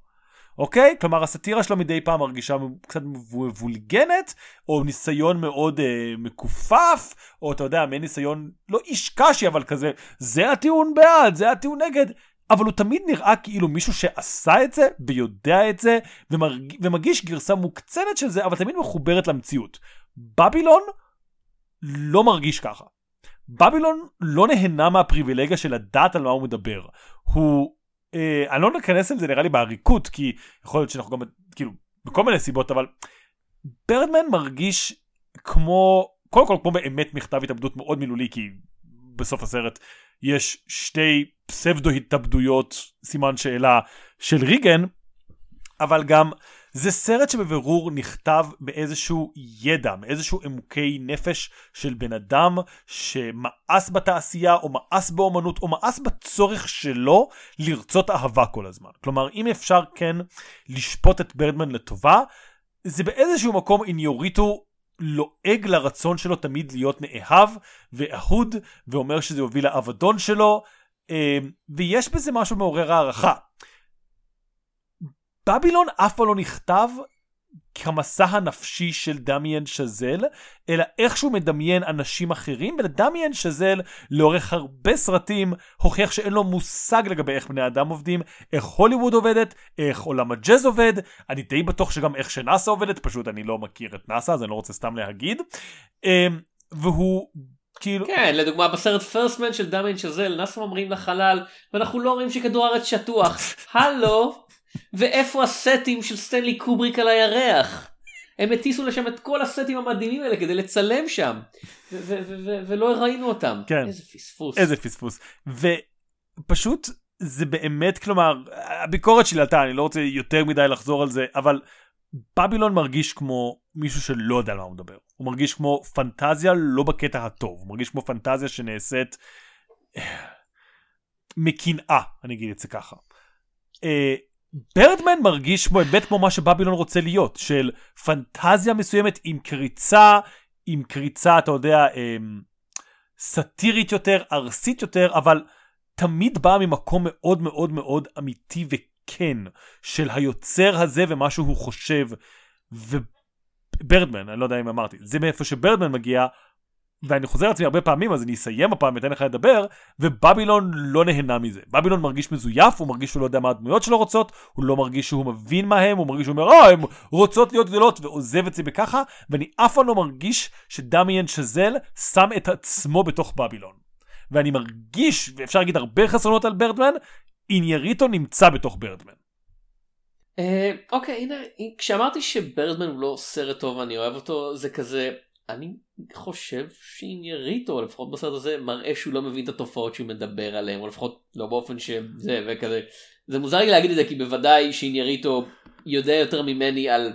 אוקיי? כלומר, הסאטירה שלו מדי פעם מרגישה קצת מבולגנת, או ניסיון מאוד אה, מכופף, או אתה יודע, מעין ניסיון לא איש קשי, אבל כזה, זה הטיעון בעד, זה הטיעון נגד. אבל הוא תמיד נראה כאילו מישהו שעשה את זה ויודע את זה ומרג... ומגיש גרסה מוקצנת של זה אבל תמיד מחוברת למציאות. בבילון לא מרגיש ככה. בבילון לא נהנה מהפריבילגיה של לדעת על מה הוא מדבר. הוא... אה, אני לא ניכנס לזה נראה לי בעריקות כי יכול להיות שאנחנו גם כאילו בכל מיני סיבות אבל ברדמן מרגיש כמו קודם כל כמו באמת מכתב התאבדות מאוד מילולי כי בסוף הסרט יש שתי פסבדו התאבדויות סימן שאלה של ריגן אבל גם זה סרט שבבירור נכתב באיזשהו ידע, מאיזשהו עמוקי נפש של בן אדם שמאס בתעשייה או מאס באומנות או מאס בצורך שלו לרצות אהבה כל הזמן. כלומר, אם אפשר כן לשפוט את ברדמן לטובה, זה באיזשהו מקום איניוריטו לועג לרצון שלו תמיד להיות נאהב ואהוד ואומר שזה יוביל לאבדון שלו אה, ויש בזה משהו מעורר הערכה. בבילון אף פעם לא נכתב כמסע הנפשי של דמיאן שזל, אלא איכשהו מדמיין אנשים אחרים, ולדמיאן שזל לאורך הרבה סרטים הוכיח שאין לו מושג לגבי איך בני אדם עובדים, איך הוליווד עובדת, איך עולם הג'אז עובד, אני די בטוח שגם איך שנאסא עובדת, פשוט אני לא מכיר את נאסא אז אני לא רוצה סתם להגיד. אמ, והוא כאילו...
כן, לדוגמה בסרט פרסטמן של דמיין שזל, נאסא ממריאים לחלל, ואנחנו לא אומרים שכדור הארץ שטוח. הלו, ואיפה הסטים של סטנלי קובריק על הירח? הם הטיסו לשם את כל הסטים המדהימים האלה כדי לצלם שם, ו- ו- ו- ו- ולא ראינו אותם.
כן.
איזה פספוס.
איזה פספוס. ופשוט זה באמת, כלומר, הביקורת שלי עלתה, אני לא רוצה יותר מדי לחזור על זה, אבל בבילון מרגיש כמו מישהו שלא יודע על מה הוא מדבר. הוא מרגיש כמו פנטזיה לא בקטע הטוב, הוא מרגיש כמו פנטזיה שנעשית אה, מקנאה, אני אגיד את זה ככה. אה, ברדמן מרגיש באמת כמו מה שבבילון רוצה להיות, של פנטזיה מסוימת עם קריצה, עם קריצה, אתה יודע, אמ, סאטירית יותר, ארסית יותר, אבל תמיד באה ממקום מאוד מאוד מאוד אמיתי וכן של היוצר הזה ומה שהוא חושב. וברדמן, אני לא יודע אם אמרתי, זה מאיפה שברדמן מגיע, ואני חוזר לעצמי הרבה פעמים, אז אני אסיים הפעם ואתן לך לדבר, ובבילון לא נהנה מזה. בבילון מרגיש מזויף, הוא מרגיש שהוא לא יודע מה הדמויות שלו רוצות, הוא לא מרגיש שהוא מבין מה הם, הוא מרגיש שהוא אומר, אה, הן רוצות להיות גדולות, ועוזב את זה בככה, ואני אף פעם לא מרגיש שדמיין שזל שם את עצמו בתוך בבילון. ואני מרגיש, ואפשר להגיד הרבה חסרונות על ברדמן, אינייריטו נמצא בתוך ברדמן.
אה, אוקיי, הנה, כשאמרתי שברדמן הוא לא סרט טוב ואני אוהב אותו, זה כזה, אני חושב שאינייריטו, לפחות בסרט הזה, מראה שהוא לא מבין את התופעות שהוא מדבר עליהן, או לפחות לא באופן שזה וכזה. זה מוזר לי להגיד את זה, כי בוודאי שאינייריטו יודע יותר ממני על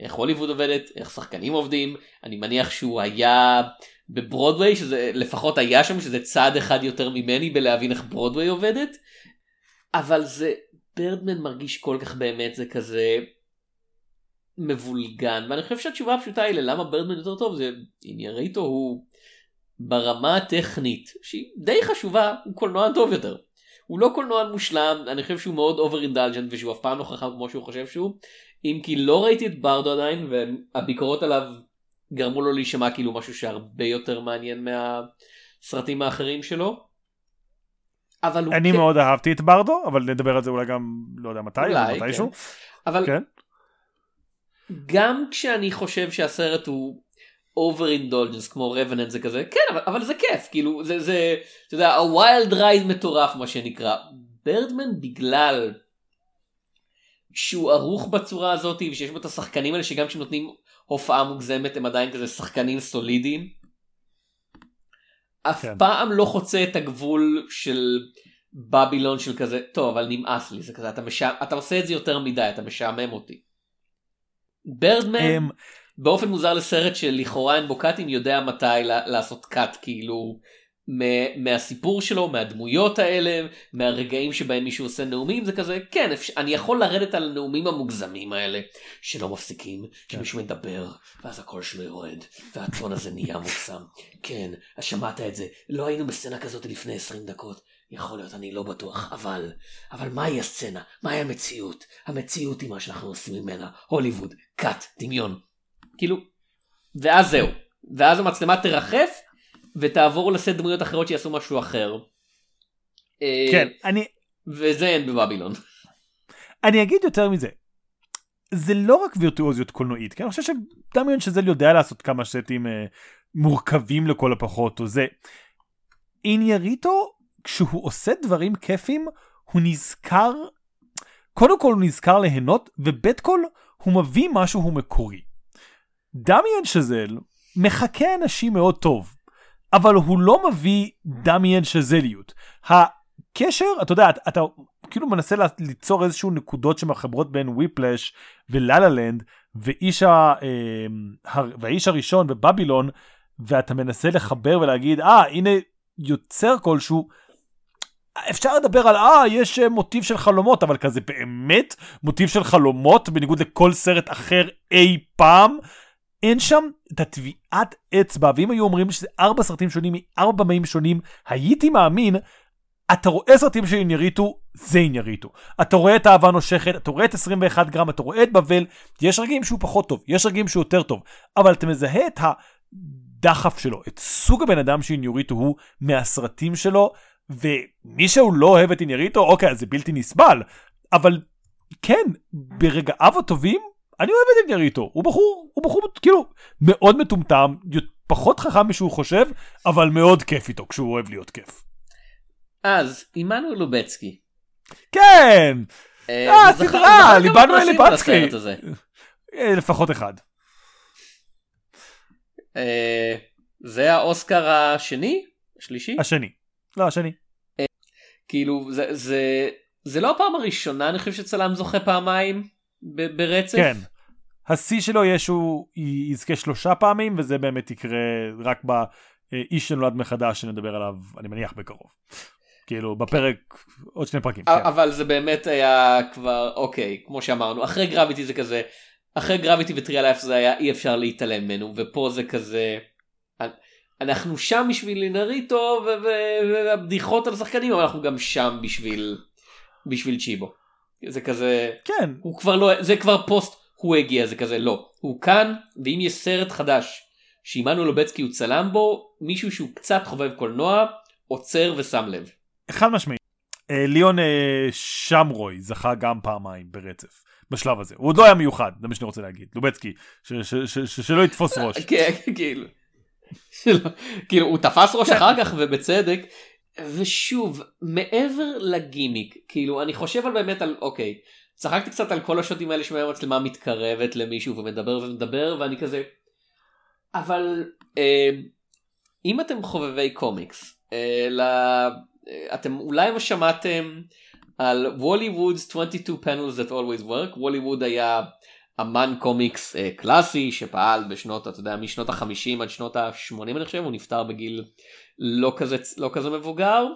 איך הוליווד עובדת, איך שחקנים עובדים, אני מניח שהוא היה בברודוויי, שזה לפחות היה שם, שזה צעד אחד יותר ממני בלהבין איך ברודוויי עובדת, אבל זה, ברדמן מרגיש כל כך באמת, זה כזה מבולגן, ואני חושב שהתשובה הפשוטה היא ללמה ברדמן יותר טוב, זה אינייריטו הוא ברמה הטכנית, שהיא די חשובה, הוא קולנוען טוב יותר. הוא לא קולנוען מושלם, אני חושב שהוא מאוד over indulgent ושהוא אף פעם לא חכם כמו שהוא חושב שהוא, אם כי לא ראיתי את ברדו עדיין, והביקורות עליו גרמו לו להישמע כאילו משהו שהרבה יותר מעניין מהסרטים האחרים שלו.
אבל אני כן... מאוד אהבתי את ברדו אבל נדבר על זה אולי גם לא יודע מתי אולי, מתישהו. כן.
אבל כן. גם כשאני חושב שהסרט הוא over indulgence כמו רווננט זה כזה כן אבל, אבל זה כיף כאילו זה זה אתה יודע ה wild ride מטורף מה שנקרא ברדמן בגלל שהוא ערוך בצורה הזאת ושיש בו את השחקנים האלה שגם כשהם נותנים הופעה מוגזמת הם עדיין כזה שחקנים סולידיים. אף כן. פעם לא חוצה את הגבול של בבילון של כזה טוב אבל נמאס לי זה כזה אתה, משע... אתה עושה את זה יותר מדי אתה משעמם אותי. ברדמן um... באופן מוזר לסרט שלכאורה אין בו cutים יודע מתי לעשות cut כאילו מהסיפור שלו מהדמויות האלה מהרגעים שבהם מישהו עושה נאומים זה כזה כן אפשר, אני יכול לרדת על הנאומים המוגזמים האלה שלא מפסיקים כן. שמישהו מדבר ואז הקול שלו יורד והטון הזה נהיה מוגזם כן שמעת את זה? לא היינו בסצנה כזאת לפני 20 דקות יכול להיות אני לא בטוח אבל אבל מהי הסצנה מהי המציאות המציאות היא מה שאנחנו עושים ממנה הוליווד קאט דמיון כאילו ואז זהו ואז המצלמה תרחף ותעבור לשאת דמויות אחרות שיעשו משהו אחר.
אה, כן, אני...
וזה אין בבבילון.
אני אגיד יותר מזה. זה לא רק וירטואוזיות קולנועית, כי אני חושב שדמיון שזל יודע לעשות כמה סטים אה, מורכבים לכל הפחות, או זה. אינייריטו, כשהוא עושה דברים כיפים, הוא נזכר, קודם כל הוא נזכר ליהנות, ובית כל הוא מביא משהו מקורי. דמיין שזל מחכה אנשים מאוד טוב. אבל הוא לא מביא דמיין שזליות. הקשר, אתה יודע, אתה, אתה כאילו מנסה ליצור איזשהו נקודות שמחברות בין וויפלש וללה לנד ואיש ה, אה, והאיש הראשון בבבילון, ואתה מנסה לחבר ולהגיד, אה, ah, הנה יוצר כלשהו. אפשר לדבר על אה יש אה, מוטיב של חלומות אבל כזה באמת מוטיב של חלומות בניגוד לכל סרט אחר אי פעם אין שם את הטביעת אצבע, ואם היו אומרים שזה ארבע סרטים שונים מארבע במאים שונים, הייתי מאמין, אתה רואה סרטים של אינריטו, זה אינריטו. אתה רואה את האהבה נושכת, אתה רואה את 21 גרם, אתה רואה את בבל, יש רגעים שהוא פחות טוב, יש רגעים שהוא יותר טוב, אבל אתה מזהה את הדחף שלו, את סוג הבן אדם שאינריטו הוא מהסרטים שלו, ומי שהוא לא אוהב את אינריטו, אוקיי, אז זה בלתי נסבל, אבל כן, ברגעיו הטובים, אני אוהב את אינגריטו, הוא בחור, הוא בחור כאילו מאוד מטומטם, פחות חכם משהוא חושב, אבל מאוד כיף איתו כשהוא אוהב להיות כיף.
אז עמנואל לובצקי.
כן! אה, אה סדרה, ליבנו אלי בצקי. אה, לפחות אחד.
אה, זה האוסקר השני? השלישי?
השני. לא, השני.
כאילו, זה לא הפעם הראשונה, אני חושב שצלם זוכה פעמיים. ברצף?
כן. השיא שלו יהיה שהוא יזכה שלושה פעמים וזה באמת יקרה רק באיש שנולד מחדש שנדבר עליו אני מניח בקרוב. כאילו בפרק עוד שני פרקים.
כן. אבל זה באמת היה כבר אוקיי כמו שאמרנו אחרי גרביטי זה כזה אחרי גרביטי וטריאל אף זה היה אי אפשר להתעלם ממנו ופה זה כזה אנחנו שם בשביל לינריטו והבדיחות על שחקנים אבל אנחנו גם שם בשביל בשביל צ'יבו. זה כזה
כן
הוא כבר לא זה כבר פוסט הוא הגיע זה כזה לא הוא כאן ואם יש סרט חדש שעמנואל לובצקי הוא צלם בו מישהו שהוא קצת חובב קולנוע עוצר ושם לב.
חד משמעי. אה, ליאון אה, שמרוי זכה גם פעמיים ברצף בשלב הזה הוא עוד לא היה מיוחד זה מה שאני רוצה להגיד לובצקי שלא יתפוס ראש.
כן כאילו. כאילו הוא תפס ראש כן. אחר כך ובצדק ושוב מעבר לגימיק כאילו אני חושב על באמת על אוקיי צחקתי קצת על כל השוטים האלה שבהם המצלמה מתקרבת למישהו ומדבר ומדבר ואני כזה אבל אה, אם אתם חובבי קומיקס אה, לה, אה, אתם אולי שמעתם על וולי ווד's 22 panels that always work וולי ווד היה אמן קומיקס אה, קלאסי שפעל בשנות אתה יודע משנות החמישים עד שנות ה-80 אני חושב הוא נפטר בגיל לא כזה לא כזה מבוגר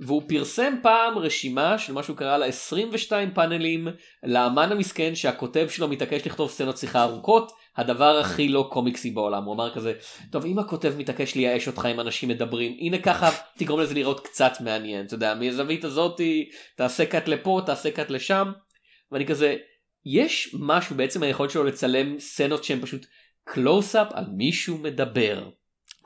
והוא פרסם פעם רשימה של מה שהוא קרא לה 22 פאנלים לאמן המסכן שהכותב שלו מתעקש לכתוב סצנות שיחה ארוכות. הדבר הכי לא קומיקסי בעולם. הוא אמר כזה טוב אם הכותב מתעקש לייאש אותך עם אנשים מדברים הנה ככה תגרום לזה לראות קצת מעניין. אתה יודע מהזווית הזאתי תעשה קאט לפה תעשה קאט לשם. ואני כזה יש משהו בעצם היכולת שלו לצלם סצנות שהן פשוט קלוסאפ על מישהו מדבר.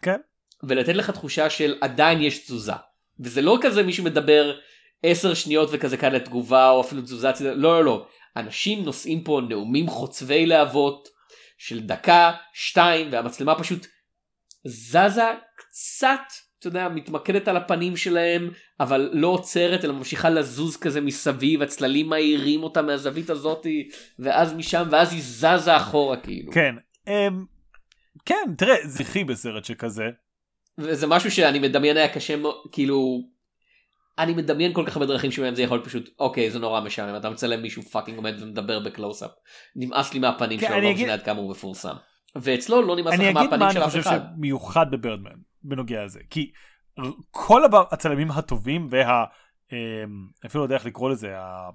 כן.
ולתת לך תחושה של עדיין יש תזוזה. וזה לא כזה מישהו מדבר 10 שניות וכזה כאן לתגובה או אפילו תזוזה, לא לא לא. אנשים נושאים פה נאומים חוצבי להבות של דקה, שתיים, והמצלמה פשוט זזה קצת, אתה יודע, מתמקדת על הפנים שלהם, אבל לא עוצרת, אלא ממשיכה לזוז כזה מסביב, הצללים מאירים אותה מהזווית הזאתי, ואז משם, ואז היא זזה אחורה כאילו.
כן, um, כן, תראה, זכרי בסרט שכזה.
וזה משהו שאני מדמיין היה קשה, כאילו, אני מדמיין כל כך הרבה דרכים שבהם זה יכול פשוט אוקיי זה נורא משעמם אתה מצלם מישהו fucking עומד ומדבר בקלוסאפ נמאס לי מהפנים כן, שלו לא משנה עד כמה הוא מפורסם ואצלו לא נמאס לך מהפנים של אף אחד. אני אגיד מה אני חושב
שמיוחד בברדמן בנוגע לזה כי כל הצלמים הטובים וה... אמ, אפילו לא יודע איך לקרוא לזה. ה...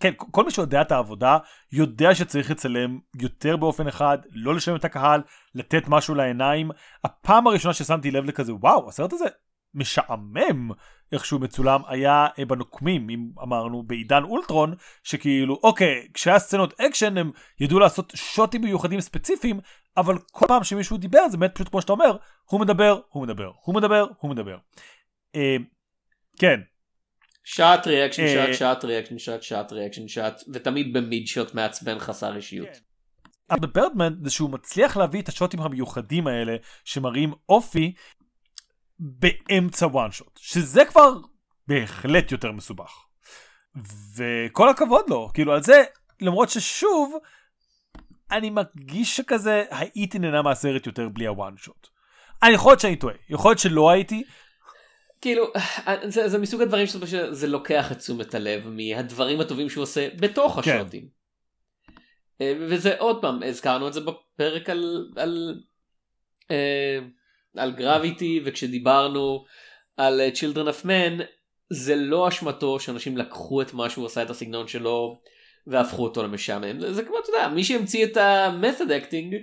כן, כל מי שיודע את העבודה יודע שצריך לצלם יותר באופן אחד, לא לשלם את הקהל, לתת משהו לעיניים. הפעם הראשונה ששמתי לב לכזה, וואו, הסרט הזה משעמם איך שהוא מצולם היה אה, בנוקמים אם אמרנו בעידן אולטרון שכאילו אוקיי כשהיה סצנות אקשן הם ידעו לעשות שוטים מיוחדים ספציפיים אבל כל פעם שמישהו דיבר זה באמת פשוט כמו שאתה אומר הוא מדבר הוא מדבר הוא מדבר הוא מדבר. אה, כן.
shot reaction shot shot reaction shot shot reaction shot ותמיד ב mid shot מעצבן חסר אישיות. כן.
בברדמן זה שהוא מצליח להביא את השוטים המיוחדים האלה שמראים אופי באמצע one shot שזה כבר בהחלט יותר מסובך. וכל הכבוד לו כאילו על זה למרות ששוב אני מרגיש שכזה הייתי נהנה מהסרט יותר בלי הוואן שוט. אני יכול להיות שאני טועה יכול להיות שלא הייתי.
כאילו זה, זה מסוג הדברים שזה לוקח את תשומת הלב מהדברים הטובים שהוא עושה בתוך כן. השוטים. אה, וזה עוד פעם הזכרנו את זה בפרק על, על אה, על גרביטי וכשדיברנו על uh, Children of Men זה לא אשמתו שאנשים לקחו את מה שהוא עשה את הסגנון שלו והפכו אותו למשעמם זה, זה כמו אתה יודע מי שהמציא את ה method acting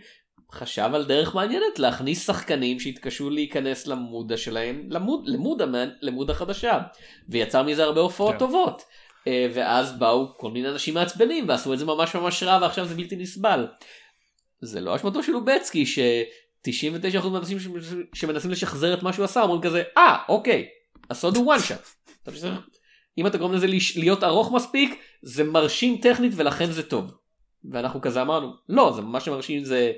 חשב על דרך מעניינת להכניס שחקנים שהתקשו להיכנס למודה שלהם למוד למוד, למוד החדשה ויצר מזה הרבה הופעות כן. טובות. uh, ואז באו כל מיני אנשים מעצבנים ועשו את זה ממש ממש רע ועכשיו זה בלתי נסבל. זה לא אשמתו של לובצקי 99% מהאנשים שמנסים לשחזר את מה שהוא עשה אומרים כזה אה אוקיי הסוד הוא one shot. אם אתה גורם לזה להיות ארוך מספיק זה מרשים טכנית ולכן זה טוב. ואנחנו כזה אמרנו לא זה מה שמרשים זה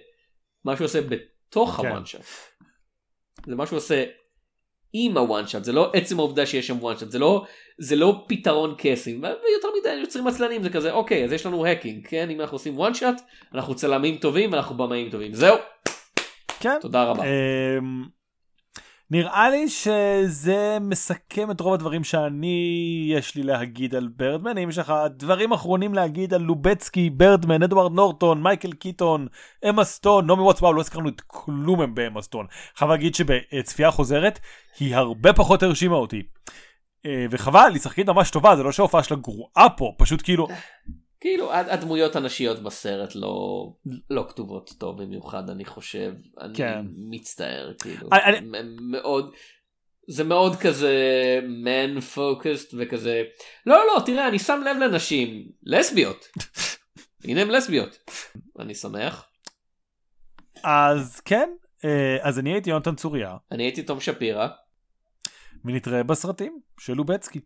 מה שהוא עושה בתוך כן. ה one shot. זה מה שהוא עושה עם ה one shot זה לא עצם העובדה שיש שם one shot זה לא זה לא פתרון קסם ויותר מדי יוצרים עצלנים זה כזה אוקיי אז יש לנו hacking כן אם אנחנו עושים one shot אנחנו צלמים טובים ואנחנו במאים טובים זהו
כן.
תודה רבה. אמ,
נראה לי שזה מסכם את רוב הדברים שאני יש לי להגיד על ברדמן אם יש לך דברים אחרונים להגיד על לובצקי ברדמן אדוארד נורטון מייקל קיטון אמה סטון נעמי וואטס וואו לא הזכרנו את כלום הם באמה סטון חייב להגיד שבצפייה חוזרת היא הרבה פחות הרשימה אותי. אה, וחבל היא שחקנית ממש טובה זה לא שההופעה שלה גרועה פה פשוט כאילו
כאילו הדמויות הנשיות בסרט לא לא כתובות טוב במיוחד אני חושב אני כן. מצטער כאילו אני... מאוד זה מאוד כזה man focused וכזה לא לא תראה אני שם לב לנשים לסביות הנה הם לסביות אני שמח.
אז כן אה, אז אני הייתי יונתן צוריה
אני הייתי תום שפירא.
ונתראה בסרטים של לובצקי.